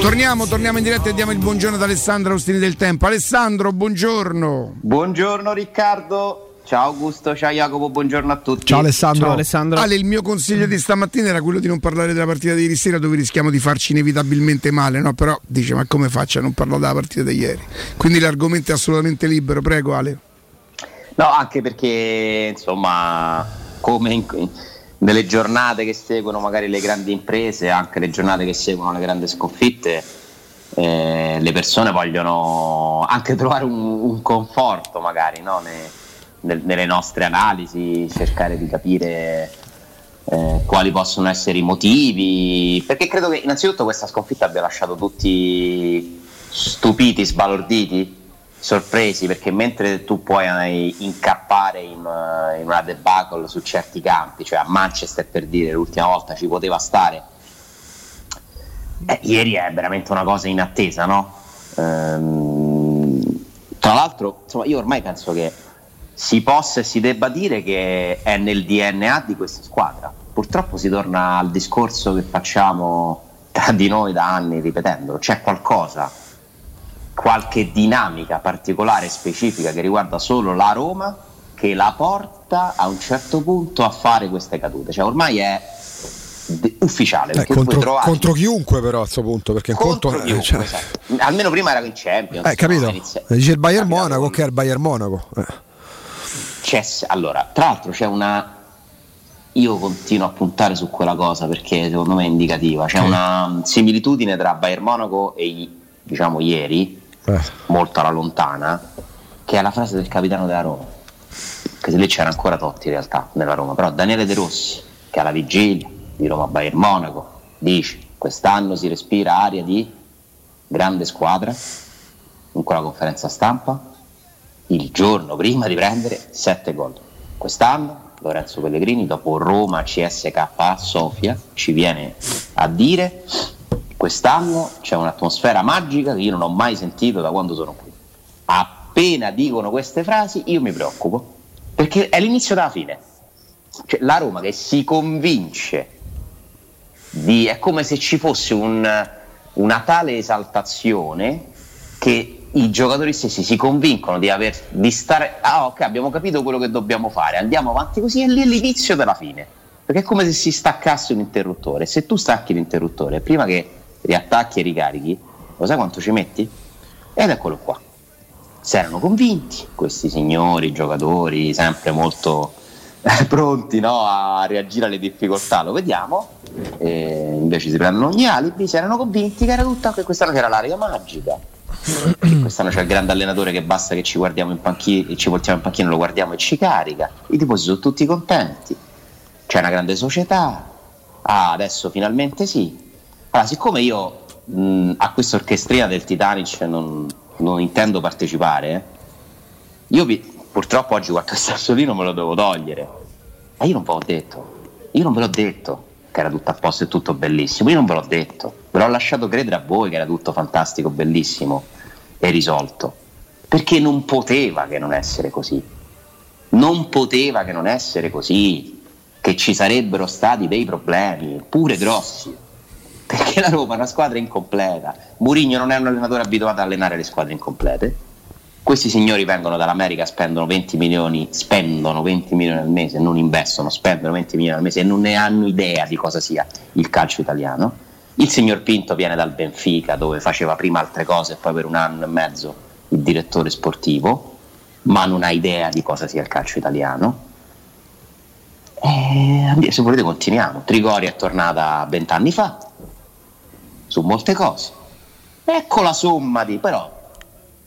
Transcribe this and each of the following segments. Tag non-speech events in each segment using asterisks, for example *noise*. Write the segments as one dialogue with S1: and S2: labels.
S1: Torniamo, torniamo in diretta e diamo il buongiorno ad Alessandro Austini del Tempo. Alessandro, buongiorno.
S2: Buongiorno Riccardo. Ciao Augusto, ciao Jacopo, buongiorno a tutti.
S3: Ciao Alessandro.
S4: Ciao Alessandro.
S1: Ale, il mio consiglio di stamattina era quello di non parlare della partita di ieri sera dove rischiamo di farci inevitabilmente male, no? Però dice, ma come faccio a non parlare della partita di ieri? Quindi l'argomento è assolutamente libero, prego Ale.
S2: No, anche perché insomma, come in, nelle giornate che seguono magari le grandi imprese, anche le giornate che seguono le grandi sconfitte, eh, le persone vogliono anche trovare un, un conforto magari no? ne, nel, nelle nostre analisi, cercare di capire eh, quali possono essere i motivi, perché credo che innanzitutto questa sconfitta abbia lasciato tutti stupiti, sbalorditi, sorpresi, perché mentre tu puoi incappare in, in una debacle su certi campi, cioè a Manchester per dire l'ultima volta ci poteva stare, eh, ieri è veramente una cosa inattesa, no? Ehm, tra l'altro, insomma, io ormai penso che si possa e si debba dire che è nel DNA di questa squadra. Purtroppo si torna al discorso che facciamo tra di noi da anni ripetendolo, c'è qualcosa, qualche dinamica particolare specifica che riguarda solo la Roma che la porta a un certo punto a fare queste cadute. Cioè ormai è ufficiale.
S3: Eh, contro, contro, chiunque però a questo punto, perché
S2: contro conto, chiunque, cioè... esatto. almeno prima era in Champions.
S3: Eh, capito? Dice il Bayern Monaco che è il Bayern Monaco. Eh
S2: c'è, allora, tra l'altro c'è una... Io continuo a puntare su quella cosa perché secondo me è indicativa. C'è una similitudine tra Bayern Monaco e diciamo ieri, eh. molto alla lontana, che è la frase del capitano della Roma. Che lì c'era ancora Totti in realtà nella Roma, però Daniele De Rossi, che alla vigilia di Roma Bayern Monaco, dice quest'anno si respira aria di grande squadra in quella conferenza stampa il giorno prima di prendere 7 gol. Quest'anno Lorenzo Pellegrini, dopo Roma CSK Sofia, ci viene a dire quest'anno c'è un'atmosfera magica che io non ho mai sentito da quando sono qui. Appena dicono queste frasi io mi preoccupo, perché è l'inizio della fine. Cioè, la Roma che si convince di... è come se ci fosse un, una tale esaltazione che i giocatori stessi si convincono di, aver, di stare, ah ok abbiamo capito quello che dobbiamo fare, andiamo avanti così e lì è l'inizio della fine, perché è come se si staccasse un interruttore, se tu stacchi l'interruttore prima che riattacchi e ricarichi, lo sai quanto ci metti? Ed eccolo qua, si erano convinti questi signori giocatori, sempre molto eh, pronti no, a reagire alle difficoltà, lo vediamo, e invece si prendono ogni alibi, si erano convinti che era tutta, che quest'anno c'era l'aria magica quest'anno c'è il grande allenatore che basta che ci guardiamo in panchina, ci portiamo in panchina, lo guardiamo e ci carica. I tifosi sono tutti contenti. C'è una grande società. Ah, adesso finalmente sì. Allora, siccome io mh, a questa orchestrina del Titanic non, non intendo partecipare, io vi, purtroppo oggi qualche *laughs* sassolino me lo devo togliere. Ma io non ve l'ho detto. Io non ve l'ho detto che era tutto a posto e tutto bellissimo. Io non ve l'ho detto, ve l'ho lasciato credere a voi che era tutto fantastico, bellissimo e risolto. Perché non poteva che non essere così. Non poteva che non essere così, che ci sarebbero stati dei problemi, pure grossi. Perché la Roma è una squadra incompleta. Murigno non è un allenatore abituato ad allenare le squadre incomplete questi signori vengono dall'America, spendono 20 milioni, spendono 20 milioni al mese, non investono, spendono 20 milioni al mese e non ne hanno idea di cosa sia il calcio italiano. Il signor Pinto viene dal Benfica, dove faceva prima altre cose e poi per un anno e mezzo il direttore sportivo, ma non ha idea di cosa sia il calcio italiano. E se volete continuiamo. Trigori è tornata vent'anni fa, su molte cose. Ecco la somma di, però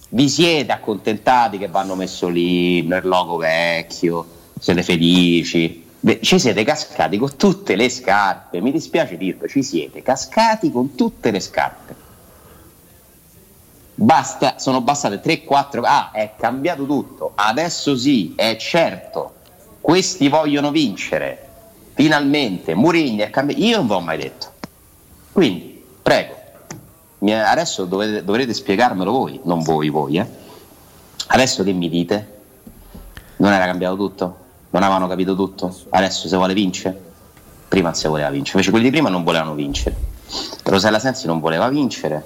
S2: vi siete accontentati che vanno messo lì nel logo vecchio, siete felici, Beh, ci siete cascati con tutte le scarpe, mi dispiace dirlo, ci siete cascati con tutte le scarpe. Basta, sono bastate 3-4, ah è cambiato tutto, adesso sì, è certo, questi vogliono vincere, finalmente, Murigni è cambiato, io non ve l'ho mai detto. Quindi, prego, adesso dovete, dovrete spiegarmelo voi, non voi, voi. Eh? Adesso che mi dite? Non era cambiato tutto? Non avevano capito tutto? Adesso se vuole vincere? Prima si voleva vincere, invece quelli di prima non volevano vincere. Rosella Sensi non voleva vincere,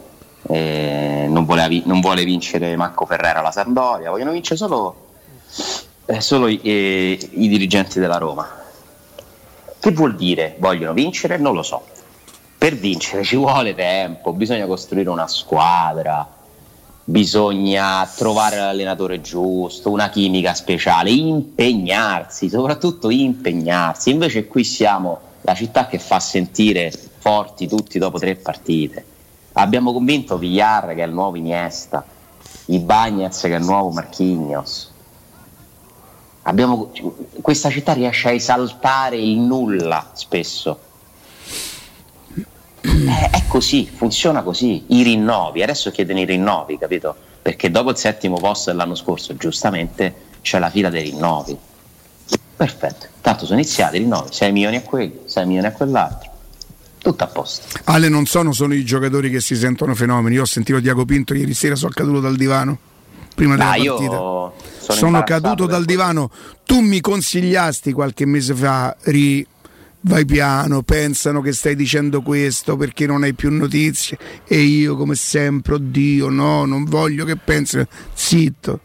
S2: eh, non, voleva non, vuole vincere Marco Ferrera la Sampdoria, vogliono vincere solo, eh, solo i, eh, i dirigenti della Roma. Che vuol dire vogliono vincere? Non lo so. Per vincere ci vuole tempo, bisogna costruire una squadra, bisogna trovare l'allenatore giusto, una chimica speciale, impegnarsi, soprattutto impegnarsi. Invece qui siamo la città che fa sentire forti tutti dopo tre partite. Abbiamo convinto Villar che è il nuovo Iniesta, i Bagnets che è il nuovo Marchignos. Abbiamo, questa città riesce a esaltare il nulla spesso. È, è così, funziona così. I rinnovi, adesso chiedono i rinnovi, capito? Perché dopo il settimo posto dell'anno scorso, giustamente, c'è la fila dei rinnovi. Perfetto, tanto sono iniziati i rinnovi, 6 milioni a quelli, 6 milioni a quell'altro tutto a posto.
S1: Ale non sono solo i giocatori che si sentono fenomeni. Io ho sentito Diaco Pinto ieri sera, sono caduto dal divano prima della ah, partita. Sono, sono caduto dal divano. Tu mi consigliasti qualche mese fa, ri, vai piano, pensano che stai dicendo questo perché non hai più notizie e io come sempre, oddio, no, non voglio che pensino. Zitto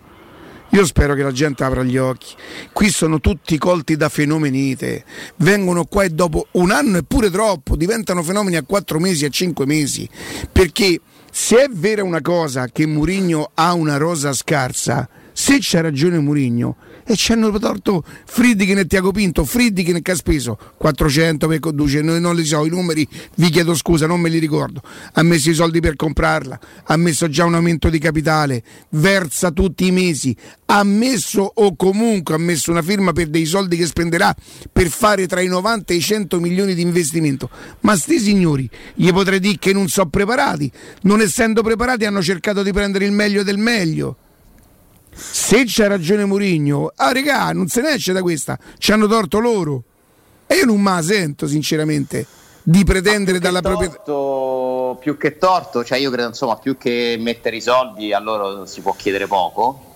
S1: io spero che la gente apra gli occhi. Qui sono tutti colti da fenomenite. Vengono qua e dopo un anno e pure troppo diventano fenomeni a quattro mesi, a cinque mesi. Perché se è vera una cosa che Murigno ha una rosa scarsa, se c'ha ragione Murigno, e ci hanno torto Friedkin e Tiago Pinto, Friedkin che ha speso 400 per conducere, noi non li so, i numeri vi chiedo scusa, non me li ricordo, ha messo i soldi per comprarla, ha messo già un aumento di capitale, versa tutti i mesi, ha messo o comunque ha messo una firma per dei soldi che spenderà per fare tra i 90 e i 100 milioni di investimento. Ma sti signori, gli potrei dire che non sono preparati, non essendo preparati hanno cercato di prendere il meglio del meglio se c'ha ragione Mourinho, ah regà, non se ne esce da questa, ci hanno torto loro. E io non me la sento sinceramente di pretendere dalla proprietà
S2: più che torto, cioè io credo insomma più che mettere i soldi a loro si può chiedere poco.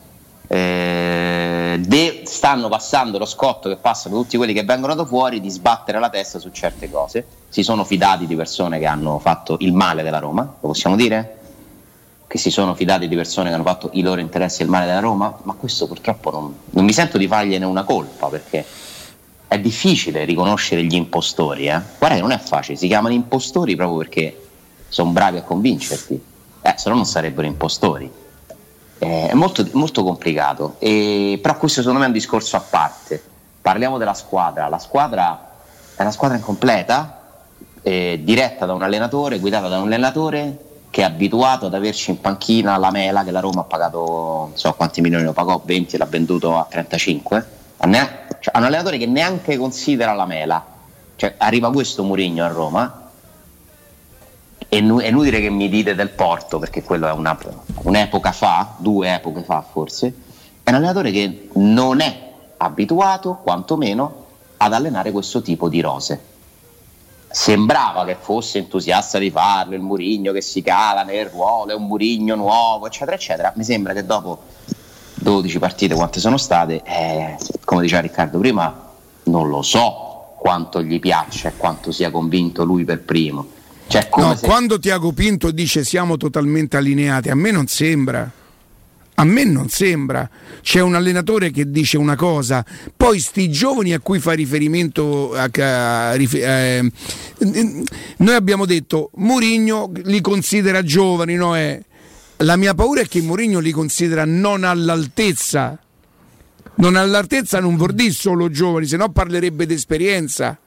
S2: Eh, de- stanno passando lo scotto che passano tutti quelli che vengono da fuori di sbattere la testa su certe cose. Si sono fidati di persone che hanno fatto il male della Roma, lo possiamo dire? Che si sono fidati di persone che hanno fatto i loro interessi e il male della Roma, ma questo purtroppo non, non mi sento di fargliene una colpa perché è difficile riconoscere gli impostori. Eh? Guarda che non è facile, si chiamano impostori proprio perché sono bravi a convincerti, eh, se no non sarebbero impostori. Eh, è molto, molto complicato, e, però questo secondo me è un discorso a parte. Parliamo della squadra, la squadra è una squadra incompleta, eh, diretta da un allenatore, guidata da un allenatore che è abituato ad averci in panchina la Mela che la Roma ha pagato non so quanti milioni lo pagò 20 l'ha venduto a 35 ha, ne- cioè, un allenatore che neanche considera la Mela. Cioè, arriva questo Murigno a Roma è, nu- è inutile che mi dite del Porto perché quello è una, un'epoca fa due epoche fa forse. È un allenatore che non è abituato quantomeno ad allenare questo tipo di rose sembrava che fosse entusiasta di farlo, il Murigno che si cala nel ruolo, è un Murigno nuovo, eccetera, eccetera. Mi sembra che dopo 12 partite, quante sono state, eh, come diceva Riccardo prima, non lo so quanto gli piaccia e quanto sia convinto lui per primo.
S1: Cioè, no, se... quando Tiago Pinto dice siamo totalmente allineati, a me non sembra. A me non sembra. C'è un allenatore che dice una cosa, poi sti giovani a cui fa riferimento a, a, eh, noi abbiamo detto Mourinho li considera giovani, no? Eh, la mia paura è che Mourinho li considera non all'altezza. Non all'altezza non vuol dire solo giovani, se no parlerebbe di esperienza.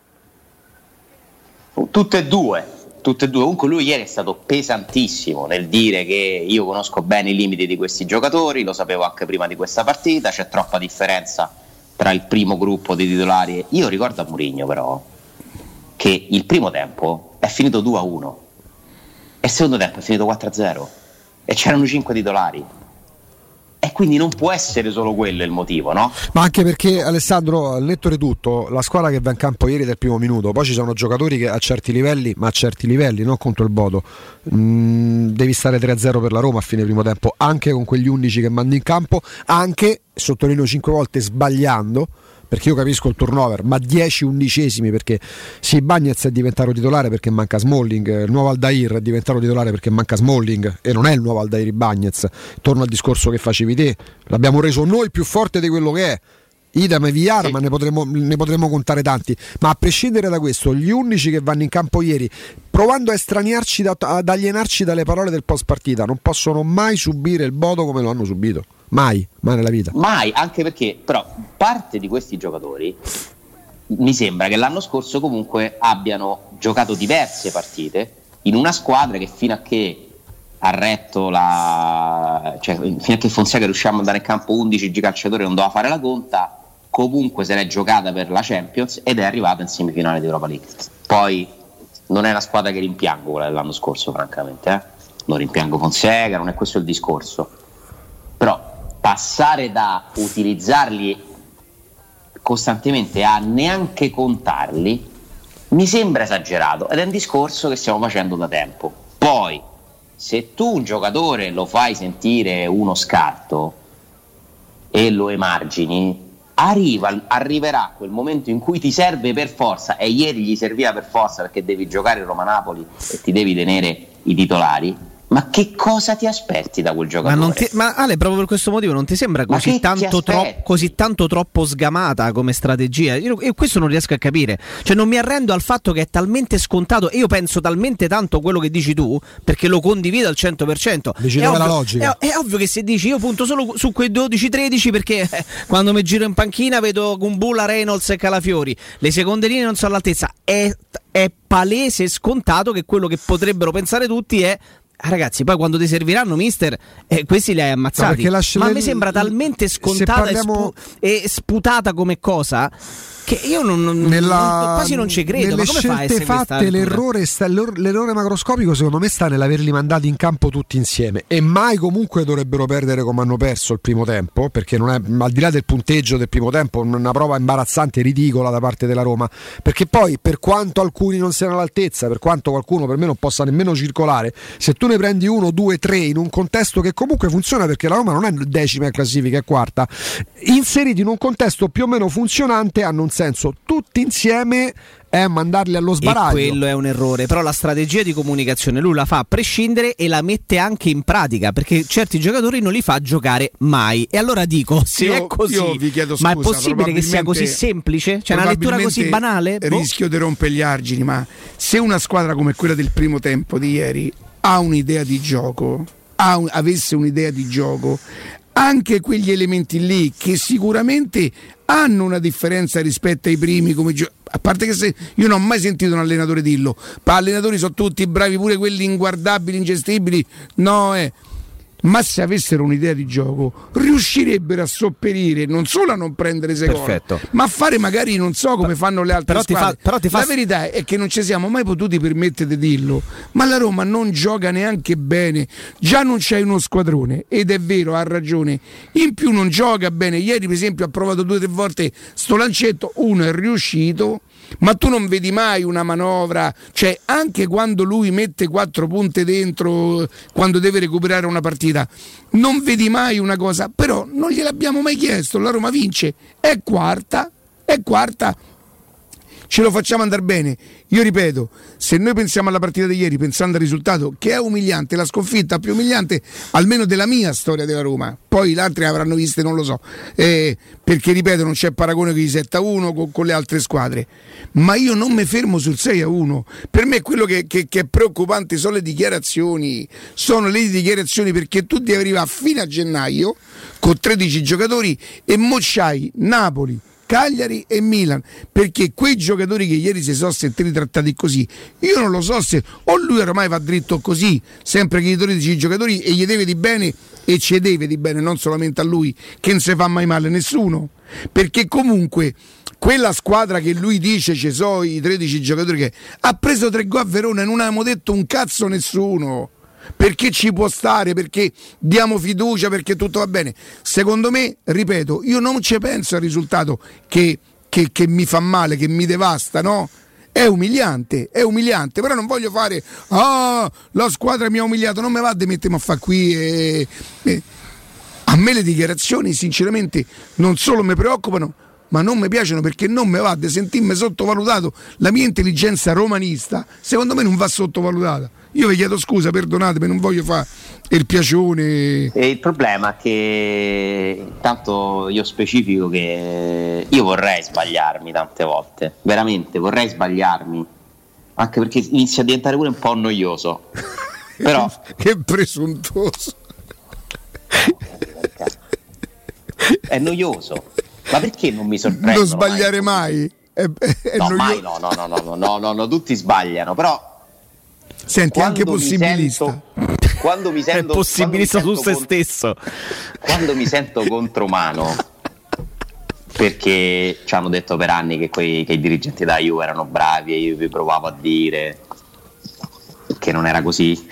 S2: Tutte e due tutte e due. Comunque lui ieri è stato pesantissimo nel dire che io conosco bene i limiti di questi giocatori, lo sapevo anche prima di questa partita, c'è troppa differenza tra il primo gruppo dei titolari. Io ricordo a Mourinho però che il primo tempo è finito 2-1 e il secondo tempo è finito 4-0 e c'erano 5 titolari e quindi non può essere solo quello il motivo, no?
S3: Ma anche perché Alessandro, al netto di tutto, la squadra che va in campo ieri del primo minuto, poi ci sono giocatori che a certi livelli, ma a certi livelli, non contro il Bodo, mm, devi stare 3-0 per la Roma a fine primo tempo, anche con quegli 11 che mandi in campo, anche, sottolineo 5 volte, sbagliando perché io capisco il turnover, ma 10 undicesimi perché sì, Bagnez è diventato titolare perché manca Smalling, il nuovo Aldair è diventato titolare perché manca Smalling e non è il nuovo Aldair Bagnez. Torno al discorso che facevi te, l'abbiamo reso noi più forte di quello che è. Idam e Villar, sì. ma ne potremmo, ne potremmo, contare tanti. Ma a prescindere da questo, gli unici che vanno in campo ieri, provando a estraniarci, da, ad alienarci dalle parole del post partita, non possono mai subire il bodo come lo hanno subito. Mai, mai nella vita.
S2: Mai, anche perché però parte di questi giocatori mi sembra che l'anno scorso comunque abbiano giocato diverse partite in una squadra che fino a che ha retto la cioè fino a che Fonseca riusciamo ad andare in campo 11 calciatori non doveva fare la conta comunque se l'è giocata per la Champions ed è arrivata in semifinale di Europa League poi non è la squadra che rimpiango quella dell'anno scorso francamente eh? non rimpiango Fonseca non è questo il discorso passare da utilizzarli costantemente a neanche contarli mi sembra esagerato ed è un discorso che stiamo facendo da tempo. Poi, se tu un giocatore lo fai sentire uno scarto e lo emargini, arriva, arriverà quel momento in cui ti serve per forza, e ieri gli serviva per forza perché devi giocare Roma-Napoli e ti devi tenere i titolari ma che cosa ti aspetti da quel giocatore?
S4: Ma, ti, ma Ale, proprio per questo motivo, non ti sembra così, tanto, tro- così tanto, troppo sgamata come strategia? Io, io, questo non riesco a capire. Cioè, non mi arrendo al fatto che è talmente scontato. E io penso talmente tanto a quello che dici tu, perché lo condivido al 100%.
S3: Dici è, ovvio, la logica.
S4: È, è, ovvio che se dici io punto solo su quei 12-13 perché eh, quando mi giro in panchina vedo Gumbula, Reynolds e Calafiori. Le seconde linee non sono all'altezza. È, è palese e scontato che quello che potrebbero pensare tutti è ragazzi, poi quando ti serviranno, mister, eh, questi li hai ammazzati. No, ma mi sembra talmente scontata parliamo... e, spu- e sputata come cosa che io non, non, Nella, non, quasi non ci credo.
S3: Nelle scelte fatte, l'errore, sta, l'errore, macroscopico, secondo me, sta nell'averli mandati in campo tutti insieme. E mai comunque dovrebbero perdere come hanno perso il primo tempo, perché non è, al di là del punteggio del primo tempo, una prova imbarazzante e ridicola da parte della Roma. Perché poi, per quanto alcuni non siano all'altezza, per quanto qualcuno per me non possa nemmeno circolare, se tu ne prendi uno, due, tre in un contesto che comunque funziona, perché la Roma non è decima in classifica, è quarta, inseriti in un contesto più o meno funzionante, hanno un senso tutti insieme è mandarli allo sbaraglio.
S4: E quello è un errore, però la strategia di comunicazione lui la fa a prescindere e la mette anche in pratica, perché certi giocatori non li fa giocare mai. E allora dico, *laughs* se io, è così, scusa, ma è possibile che sia così semplice? Cioè una lettura così banale?
S1: Boh. Rischio di rompere gli argini, ma se una squadra come quella del primo tempo di ieri ha un'idea di gioco, un, avesse un'idea di gioco, anche quegli elementi lì che sicuramente hanno una differenza rispetto ai primi come gio- a parte che se io non ho mai sentito un allenatore dirlo ma allenatori sono tutti bravi pure quelli inguardabili ingestibili no eh ma se avessero un'idea di gioco riuscirebbero a sopperire non solo a non prendere secondo ma a fare magari non so come fanno le altre però squadre fa, però ti fa... la verità è che non ci siamo mai potuti permettere di dirlo ma la Roma non gioca neanche bene. Già non c'è uno squadrone ed è vero ha ragione. In più non gioca bene. Ieri per esempio ha provato due o tre volte sto lancetto uno è riuscito ma tu non vedi mai una manovra, cioè anche quando lui mette quattro punte dentro, quando deve recuperare una partita, non vedi mai una cosa, però non gliel'abbiamo mai chiesto, la Roma vince, è quarta, è quarta, ce lo facciamo andare bene. Io ripeto, se noi pensiamo alla partita di ieri, pensando al risultato, che è umiliante, la sconfitta più umiliante almeno della mia storia della Roma, poi gli altri avranno viste, non lo so, eh, perché ripeto, non c'è paragone con i 7 a 1 con, con, le altre squadre, ma io non mi fermo sul 6 a 1. Per me quello che, che, che, è preoccupante sono le dichiarazioni, sono le dichiarazioni perché tu devi arrivare fino a gennaio con 13 giocatori e mocciai Napoli, Cagliari e Milan, perché quei giocatori che ieri si sono sentiti trattati così, io non lo so se o lui ormai va dritto così, sempre che gli 12 giocatori e gli deve di bene e ci deve di bene, non solamente a lui, che non si fa mai male nessuno, perché comunque quella squadra che lui dice ci sono i 13 giocatori che ha preso tre gol a Verona e non abbiamo detto un cazzo nessuno perché ci può stare, perché diamo fiducia, perché tutto va bene. Secondo me, ripeto, io non ci penso al risultato che, che, che mi fa male, che mi devasta, no? È umiliante, è umiliante, però non voglio fare, ah, la squadra mi ha umiliato, non me va di mettermi a fare qui e, e... A me le dichiarazioni sinceramente non solo mi preoccupano, ma non mi piacciono perché non mi va di sentirmi sottovalutato. La mia intelligenza romanista, secondo me, non va sottovalutata. Io vi chiedo scusa, perdonatemi, non voglio fare il piacione.
S2: E il problema è che intanto io specifico che io vorrei sbagliarmi tante volte, veramente vorrei sbagliarmi, anche perché inizia a diventare pure un po' noioso. *laughs* Però...
S1: che presuntuoso.
S2: È noioso. Ma perché non mi sorprende?
S1: Non sbagliare mai.
S2: È, è no, mai no, no, no, no, no, no, no, tutti sbagliano, però
S1: Senti, anche possibilista.
S2: Sento, quando mi sento,
S4: è possibilista su se stesso.
S2: Quando mi sento contromano, perché ci hanno detto per anni che, quei, che i dirigenti da Juve erano bravi e io vi provavo a dire che non era così.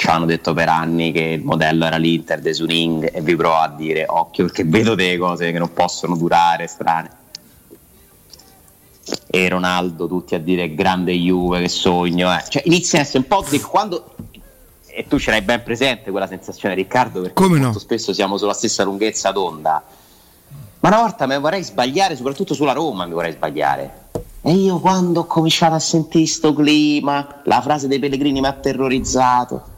S2: Ci hanno detto per anni che il modello era l'Inter de Suning e vi provo a dire occhio perché vedo delle cose che non possono durare strane e Ronaldo tutti a dire grande Juve che sogno eh. cioè, inizia a essere un po' di quando e tu ce l'hai ben presente quella sensazione Riccardo perché
S1: Come
S2: molto
S1: no?
S2: spesso siamo sulla stessa lunghezza d'onda ma una volta mi vorrei sbagliare soprattutto sulla Roma mi vorrei sbagliare e io quando ho cominciato a sentire sto clima la frase dei Pellegrini mi ha terrorizzato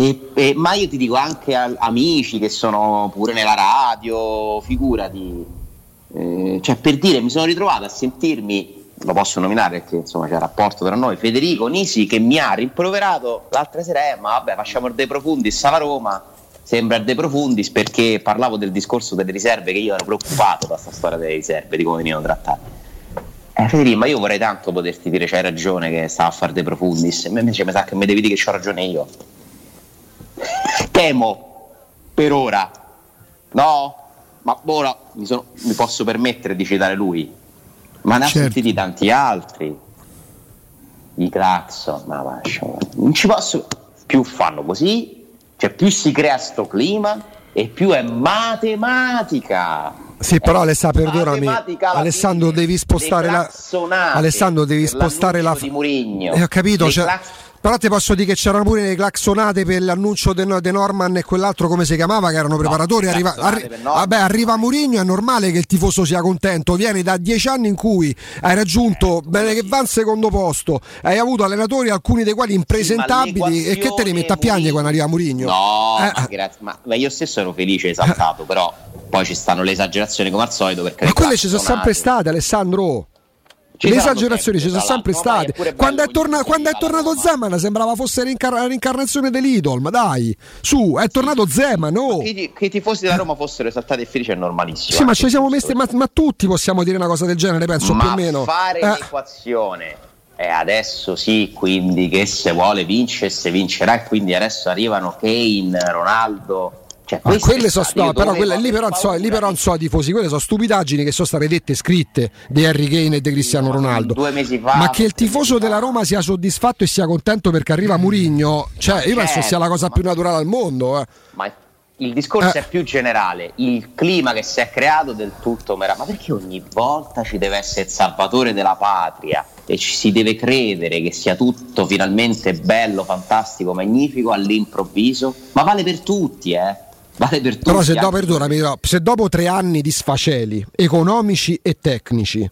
S2: e, e, ma io ti dico anche a, amici che sono pure nella radio figurati. Eh, cioè per dire mi sono ritrovato a sentirmi lo posso nominare perché insomma c'è rapporto tra noi Federico Nisi che mi ha rimproverato l'altra sera eh, ma vabbè facciamo il De Profundis alla Roma sembra il De Profundis perché parlavo del discorso delle riserve che io ero preoccupato da questa storia delle riserve di come venivano trattate. Eh, Federico ma io vorrei tanto poterti dire c'hai ragione che stava a fare De Profundis invece mi sa che mi devi dire che ho ragione io temo per ora no ma ora mi, sono, mi, posso permettere di citare lui, ma ne certo. ha sentiti tanti altri. I Claxon, ma lascia, non ci posso più fanno così, cioè più si crea sto clima e più è matematica.
S3: Sì, però Alessandro, perdonami. Alessandro, devi spostare la. Alessandro, devi spostare la.
S2: Di Murigno,
S3: eh, ho capito. Cioè, però ti posso dire che c'erano pure le claxonate per l'annuncio di de Norman e quell'altro come si chiamava, che erano preparatori. No, arriva, arri- vabbè, arriva Murigno, è normale che il tifoso sia contento. Vieni da dieci anni in cui hai raggiunto, eh, bene che va al secondo posto, hai avuto allenatori, alcuni dei quali impresentabili. Sì, e che te li metti a piangere quando arriva Murigno?
S2: No, eh. ma, grazie, ma io stesso ero felice, esaltato, però poi ci stanno le esagerazioni come al solito.
S3: Ma quelle ci sono sempre state, Alessandro. Ci le esagerazioni ci sono sempre state. Quando è, torna, quando è, tornato Zeman sembrava fosse la rincarnazione dell'Idol, ma dai, su, è tornato Zeman. Oh.
S2: Che, i tifosi della Roma fossero esaltati e felici è normalissimo.
S3: Sì, ma ci siamo messi, ma, ma, tutti possiamo dire una cosa del genere, penso
S2: ma
S3: più o meno.
S2: fare eh. l'equazione e adesso sì, quindi che se vuole vince, se vincerà e quindi adesso arrivano Kane, Ronaldo cioè,
S3: ah, quelle sono state, però quelle, lì, però, so, lì però non so tifosi, quelle sono stupidaggini che sono state dette scritte di Harry Kane e di Cristiano Ronaldo.
S2: Due mesi fa.
S3: Ma che il tifoso della Roma sia soddisfatto e sia contento perché arriva Murigno, cioè io certo, penso sia la cosa più naturale al mondo. Eh.
S2: Ma il discorso eh. è più generale, il clima che si è creato del tutto meraviglioso. Ma perché ogni volta ci deve essere il salvatore della patria e ci si deve credere che sia tutto finalmente bello, fantastico, magnifico all'improvviso? Ma vale per tutti, eh? Vale per tutti.
S3: Però se, dopo, perdonami, se dopo tre anni di sfaceli economici e tecnici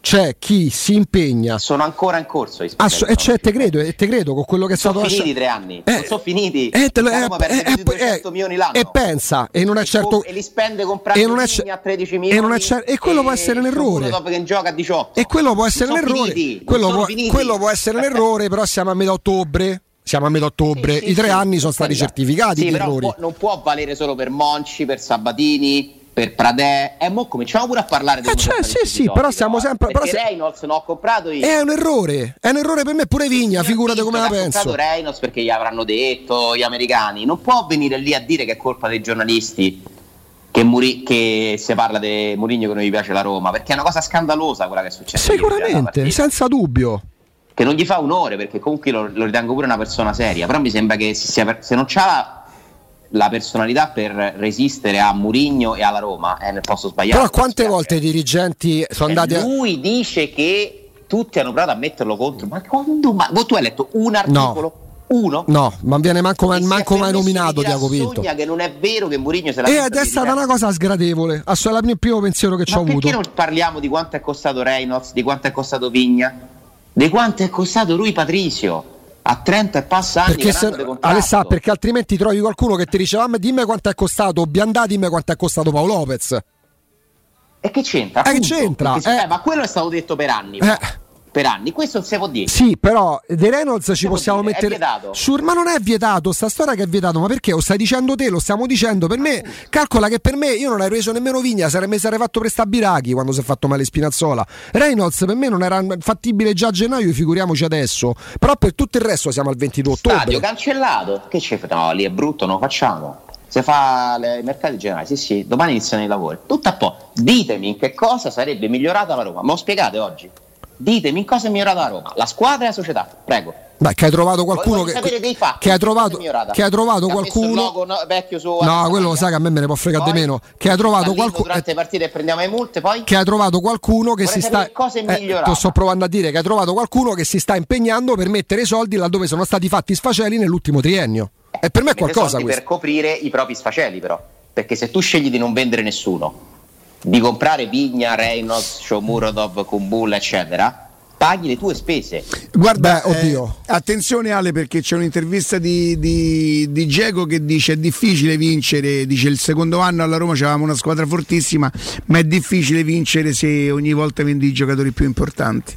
S3: c'è chi si impegna.
S2: Sono ancora in corso.
S3: So, e c'è, te credo, te credo con quello che è
S2: sono
S3: stato
S2: finiti tre anni. Eh, sono finiti. Eh,
S3: te lo, eh, eh, eh, milioni l'anno. E pensa, e non è certo.
S2: E li spende comprando
S3: e non è,
S2: a 13 milioni.
S3: E, non è cer- e quello può essere un errore.
S2: Dopo che gioca a 18.
S3: E quello può essere un errore. Quello può, quello può essere un errore, però siamo a metà ottobre siamo a metà ottobre, sì, sì, i tre sì, anni sono stati certificati.
S2: Sì, però può, non può valere solo per Monci, per Sabatini, per Pradè. E eh, mo cominciamo pure a parlare
S3: eh, cioè, Sì, sì, però siamo sempre.
S2: Perché
S3: però
S2: Reynolds non ho comprato io.
S3: È un errore, è un errore per me pure Vigna, figurate come la penso.
S2: Ha comprato Reynolds perché gli avranno detto gli americani. Non può venire lì a dire che è colpa dei giornalisti. Che, Muri- che si parla di Murigno che non gli piace la Roma perché è una cosa scandalosa quella che è successa
S3: sicuramente senza dubbio
S2: che non gli fa onore perché comunque lo, lo ritengo pure una persona seria, però mi sembra che sia, se non c'ha la, la, personalità per resistere a Murigno e alla Roma è nel posto sbagliato.
S3: Però quante volte i dirigenti sono andati
S2: a... Lui dice che tutti hanno provato a metterlo contro, ma quando ma, tu hai letto un articolo?
S3: No.
S2: Uno?
S3: No, ma viene manco, man, manco mai nominato Diaco Pinto.
S2: che non è vero che Mourinho se
S3: l'ha Ed è stata una cosa sgradevole. Assolutamente il primo pensiero che ci ho avuto.
S2: Perché non parliamo di quanto è costato Reynolds, di quanto è costato Vigna, di quanto è costato lui Patricio? a 30 e passa anni
S3: perché se, Alessà, perché altrimenti trovi qualcuno che ti dice ah, dimmi quanto è costato Biandà dimmi quanto è costato Paolo Lopez
S2: e che c'entra?
S3: Eh, che c'entra?
S2: Eh, eh, ma quello è stato detto per anni eh per anni. Questo non si può dire.
S3: Sì, però De Reynolds ci possiamo dire, mettere. Sur, ma non è vietato, sta storia che è vietato. Ma perché? Lo stai dicendo te, lo stiamo dicendo per me. Calcola che per me io non avrei reso nemmeno Vigna, sarei, mi sarei fatto prestare Biraghi quando si è fatto male Spinazzola. Reynolds per me non era fattibile già a gennaio, figuriamoci adesso. Però per tutto il resto siamo al 22 ottobre.
S2: Stadio cancellato. Che c'è? No, lì è brutto, non lo facciamo. Se fa i mercati generali, sì, sì, domani iniziano i lavori. Tutto a po'. Ditemi in che cosa sarebbe migliorata la Roma. Ma lo spiegate oggi? Ditemi in cosa è migliorata la Roma, la squadra e la società, prego.
S3: Beh, che hai trovato qualcuno che, che, hai trovato, che hai trovato che qualcuno
S2: logo, no, vecchio su
S3: No, quello sai che a me me ne può fregare di meno. Che hai trovato qualcuno
S2: durante le partite prendiamo le multe, poi?
S3: Che hai trovato qualcuno che Vorrei si sta
S2: cosa è eh,
S3: Lo sto provando a dire che hai trovato qualcuno che si sta impegnando per mettere i soldi laddove sono stati fatti sfaceli nell'ultimo triennio. E per me è qualcosa
S2: per coprire i propri sfaceli però, perché se tu scegli di non vendere nessuno di comprare Vigna, Reynolds, Shomurodov, Kumbulla, eccetera, paghi le tue spese.
S1: Guarda, Beh, eh, attenzione Ale perché c'è un'intervista di, di, di Diego che dice è difficile vincere, dice il secondo anno alla Roma c'avevamo una squadra fortissima, ma è difficile vincere se ogni volta vendi i giocatori più importanti.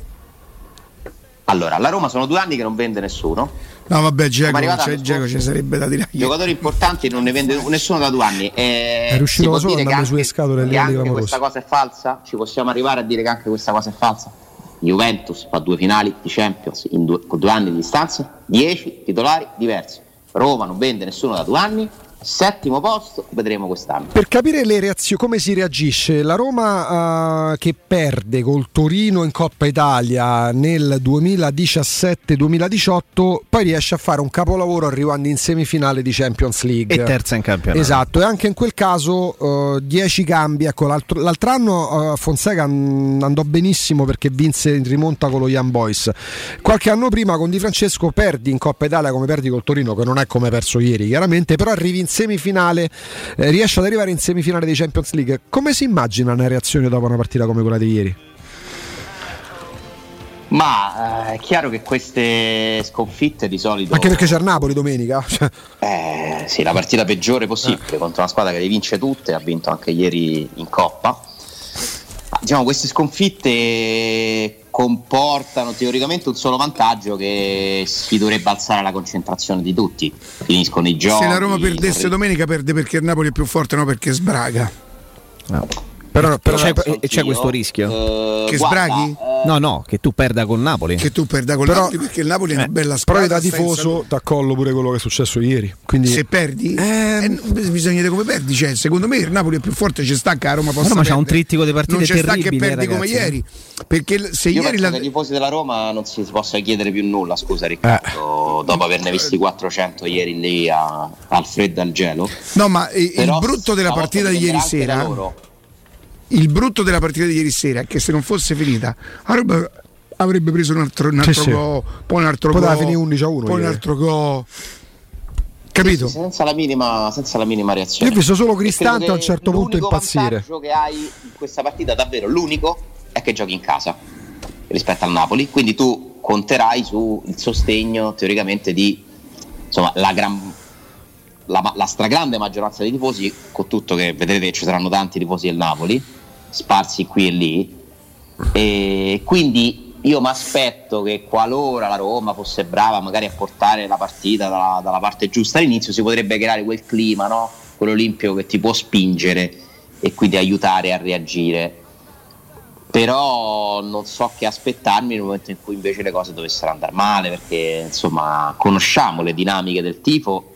S2: Allora, alla Roma sono due anni che non vende nessuno.
S1: No, vabbè, Giacomo, c'è, Giacomo ci sarebbe da dire.
S2: Giocatori importanti non ne vende nessuno da due anni.
S3: Eh, è riuscito solo ad andare sulle scatole
S2: che anche questa cosa è falsa? Ci possiamo arrivare a dire che anche questa cosa è falsa? Juventus fa due finali di Champions due, con due anni di distanza, dieci titolari diversi. Roma non vende nessuno da due anni, settimo posto, vedremo quest'anno.
S3: Per capire le reazioni, come si reagisce, la Roma uh, che perde col Torino in Coppa Italia nel 2017-2018, poi riesce a fare un capolavoro arrivando in semifinale di Champions League.
S4: E terza in campionato.
S3: Esatto, e anche in quel caso 10 uh, cambi. Ecco, l'altro, l'altro anno uh, Fonseca andò benissimo perché vinse in rimonta con lo Young Boys. Qualche anno prima con Di Francesco perdi in Coppa Italia come perdi col Torino, che non è come perso ieri, chiaramente, però arrivi in semifinale, eh, riesce ad arrivare in semifinale di Champions League. Come si immagina una reazione dopo una partita come quella di ieri?
S2: Ma eh, è chiaro che queste sconfitte di solito.
S3: Anche perché c'è il Napoli domenica. *laughs*
S2: eh, sì, la partita peggiore possibile eh. contro una squadra che le vince tutte, ha vinto anche ieri in Coppa. Ma, diciamo, queste sconfitte comportano teoricamente un solo vantaggio che si dovrebbe alzare la concentrazione di tutti. Finiscono i giochi.
S1: Se la Roma perdesse domenica perde perché il Napoli è più forte, no perché sbraga.
S4: No. Però, però c'è, c'è, questo rischio.
S1: Uh, che guarda, sbraghi?
S4: Uh, no, no, che tu perda con Napoli.
S1: Che tu perda con Napoli perché il Napoli è una eh, bella
S3: squadra. Però da tifoso ti accollo pure quello che è successo ieri. Quindi...
S1: Se perdi, eh, eh, bisogna vedere come perdi. Cioè, secondo me il Napoli è più forte, ci sta che a Roma possa
S4: Roma
S1: c'ha
S4: un trittico di partite non
S1: ci sta che perdi come ieri. Perché se
S2: Io
S1: ieri
S2: la... ai tifosi della Roma non si possa chiedere più nulla, scusa Riccardo, eh. dopo averne visti 400 ieri lì a, al freddo al gelo.
S1: No, ma il brutto della partita di ieri sera il brutto della partita di ieri sera è che se non fosse finita avrebbe preso un altro, un altro sì, go, sì. poi un altro
S3: Poteva finire 11 a 1
S1: poi ieri. un altro go capito? Sì,
S2: senza, la minima, senza, la minima, reazione
S3: io ho visto solo Cristante a un certo punto impazzire
S2: l'unico che hai in questa partita davvero l'unico è che giochi in casa rispetto al Napoli quindi tu conterai sul sostegno teoricamente di insomma la gran la, la stragrande maggioranza dei tifosi con tutto che vedrete ci saranno tanti tifosi del Napoli sparsi qui e lì. E quindi io mi aspetto che qualora la Roma fosse brava magari a portare la partita dalla, dalla parte giusta all'inizio si potrebbe creare quel clima, no? quello che ti può spingere e quindi aiutare a reagire. Però non so che aspettarmi nel momento in cui invece le cose dovessero andare male, perché insomma conosciamo le dinamiche del tifo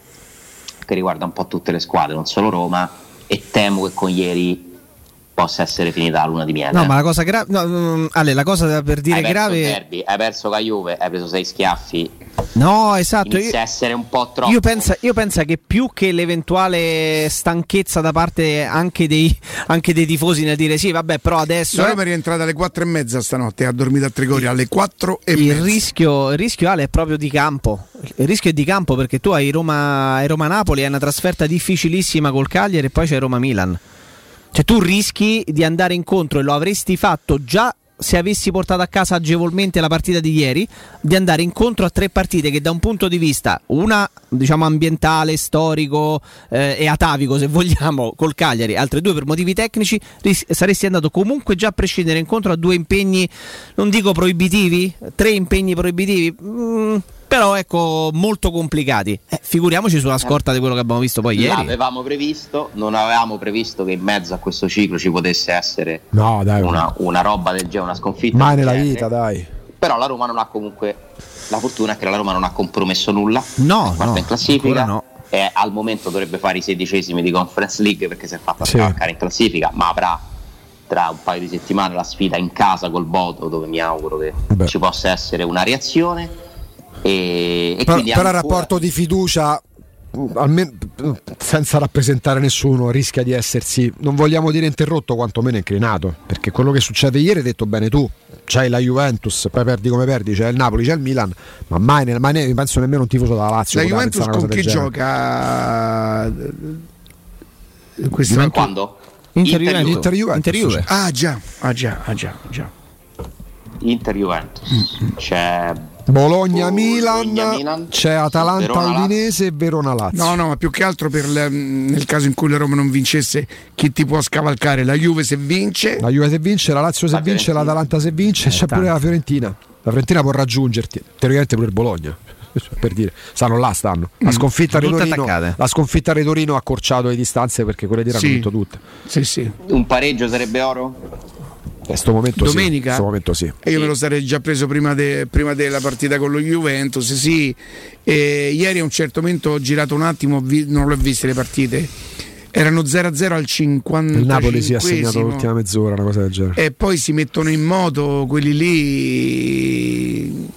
S2: che riguarda un po' tutte le squadre, non solo Roma, e temo che con ieri possa essere finita la luna di miele.
S4: No, ma la cosa grave. No, mm, Ale, la cosa per dire
S2: hai
S4: grave.
S2: Derby, hai perso la Juve, hai preso sei schiaffi.
S4: No, esatto.
S2: Inizia io, essere un po' troppo.
S4: Io penso, io penso, che più che l'eventuale stanchezza da parte anche dei, anche dei tifosi nel dire sì, vabbè, però adesso.
S1: La Roma è rientrata alle 4 e mezza stanotte, ha dormito a Trigoria alle 4 e
S4: il
S1: mezza.
S4: Rischio, il rischio, Ale, è proprio di campo. Il rischio è di campo perché tu hai Roma, hai Roma-Napoli, hai una trasferta difficilissima col Cagliari e poi c'è Roma-Milan. Cioè tu rischi di andare incontro e lo avresti fatto già se avessi portato a casa agevolmente la partita di ieri, di andare incontro a tre partite che da un punto di vista, una diciamo ambientale, storico eh, e atavico se vogliamo, col Cagliari, altre due per motivi tecnici, ris- saresti andato comunque già a prescindere incontro a due impegni, non dico proibitivi, tre impegni proibitivi. Mm, però ecco molto complicati. Eh, figuriamoci sulla scorta di quello che abbiamo visto poi ieri.
S2: L'avevamo previsto, non avevamo previsto che in mezzo a questo ciclo ci potesse essere no, dai, una, una, roba del genere, una sconfitta.
S3: Mai nella genere. vita, dai.
S2: Però la Roma non ha comunque la fortuna è che la Roma non ha compromesso nulla.
S4: No,
S2: no
S4: in
S2: classifica.
S4: No.
S2: E al momento dovrebbe fare i sedicesimi di Conference League perché si è fatta sì. in classifica, ma avrà tra un paio di settimane la sfida in casa col Bodo dove mi auguro che Beh. ci possa essere una reazione e,
S3: e però, però il rapporto di fiducia almeno, senza rappresentare nessuno rischia di essersi non vogliamo dire interrotto quantomeno inclinato perché quello che succede ieri hai detto bene tu c'hai la Juventus poi perdi come perdi c'è il Napoli c'è il Milan ma mai, nel, mai penso nemmeno un tifoso della Lazio
S1: la Juventus con chi gioca
S2: quest'anno quando?
S4: Inter, Inter, Juventus. Inter, Juventus.
S1: Inter Juventus ah già ah già ah già, già.
S2: Inter Juventus mm-hmm. c'è
S3: Bologna, Milan, Milan, c'è Atalanta Verona, Udinese e Verona Lazio.
S1: No, no, ma più che altro per le, nel caso in cui la Roma non vincesse, chi ti può scavalcare? La Juve se vince,
S3: la Juve se vince, la Lazio se la vince, Fiorentina. l'Atalanta se vince, eh, c'è tanto. pure la Fiorentina. La Fiorentina può raggiungerti, teoricamente pure il Bologna. *laughs* Per dire, stanno là, stanno. La mm. sconfitta, mm, Torino, la sconfitta di Torino ha accorciato le distanze perché quelle di hanno sì. vinto tutte.
S1: Sì, sì.
S2: Un pareggio sarebbe oro?
S3: Questo momento
S1: Domenica?
S3: Sì, momento sì.
S1: E io me lo sarei già preso prima, de, prima della partita con lo Juventus, sì. E ieri a un certo momento ho girato un attimo, non l'ho viste le partite. Erano 0-0 al 50.
S3: Il Napoli si è assegnato l'ultima mezz'ora, una cosa del genere.
S1: E poi si mettono in moto quelli lì.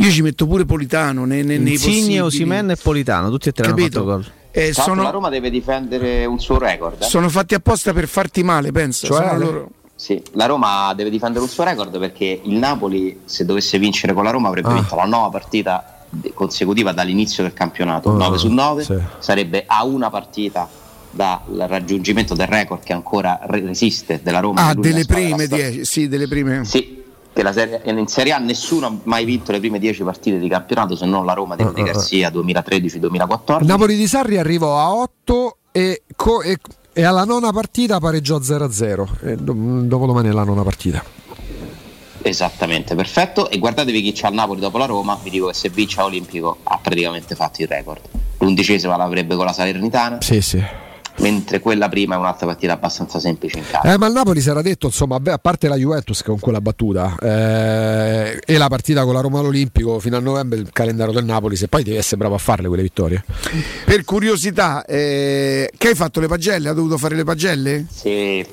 S1: Io ci metto pure Politano nei, nei, nei
S4: Insigne, Osimen e Politano, tutti e tre Capito? hanno fatto gol.
S2: Eh, sono... La Roma deve difendere un suo record. Eh?
S1: Sono fatti apposta per farti male, penso. Cioè, loro...
S2: Sì, la Roma deve difendere un suo record perché il Napoli, se dovesse vincere con la Roma, avrebbe ah. vinto la nuova partita consecutiva dall'inizio del campionato, oh, 9 su 9, sì. sarebbe a una partà dal raggiungimento del record che ancora resiste della Roma.
S1: Ah, delle prime 10, sì, delle prime.
S2: Sì, serie, in Serie A nessuno ha mai vinto le prime 10 partite di campionato se non la Roma di uh, Garzia 2013-2014.
S3: Napoli di Sarri arrivò a 8 e, co- e e alla nona partita pareggiò 0-0. E do- dopodomani è la nona partita.
S2: Esattamente, perfetto. E guardatevi chi c'è al Napoli dopo la Roma. Vi dico che se vince Olimpico ha praticamente fatto il record. L'undicesima l'avrebbe con la Salernitana.
S3: Sì, sì
S2: mentre quella prima è un'altra partita abbastanza semplice in casa.
S3: Eh, ma il Napoli si era detto, insomma, a parte la Juventus con quella battuta eh, e la partita con la Roma all'Olimpico fino a novembre il calendario del Napoli, se poi devi essere bravo a farle quelle vittorie.
S1: Per curiosità, eh, che hai fatto le pagelle? Ha dovuto fare le pagelle?
S2: Sì,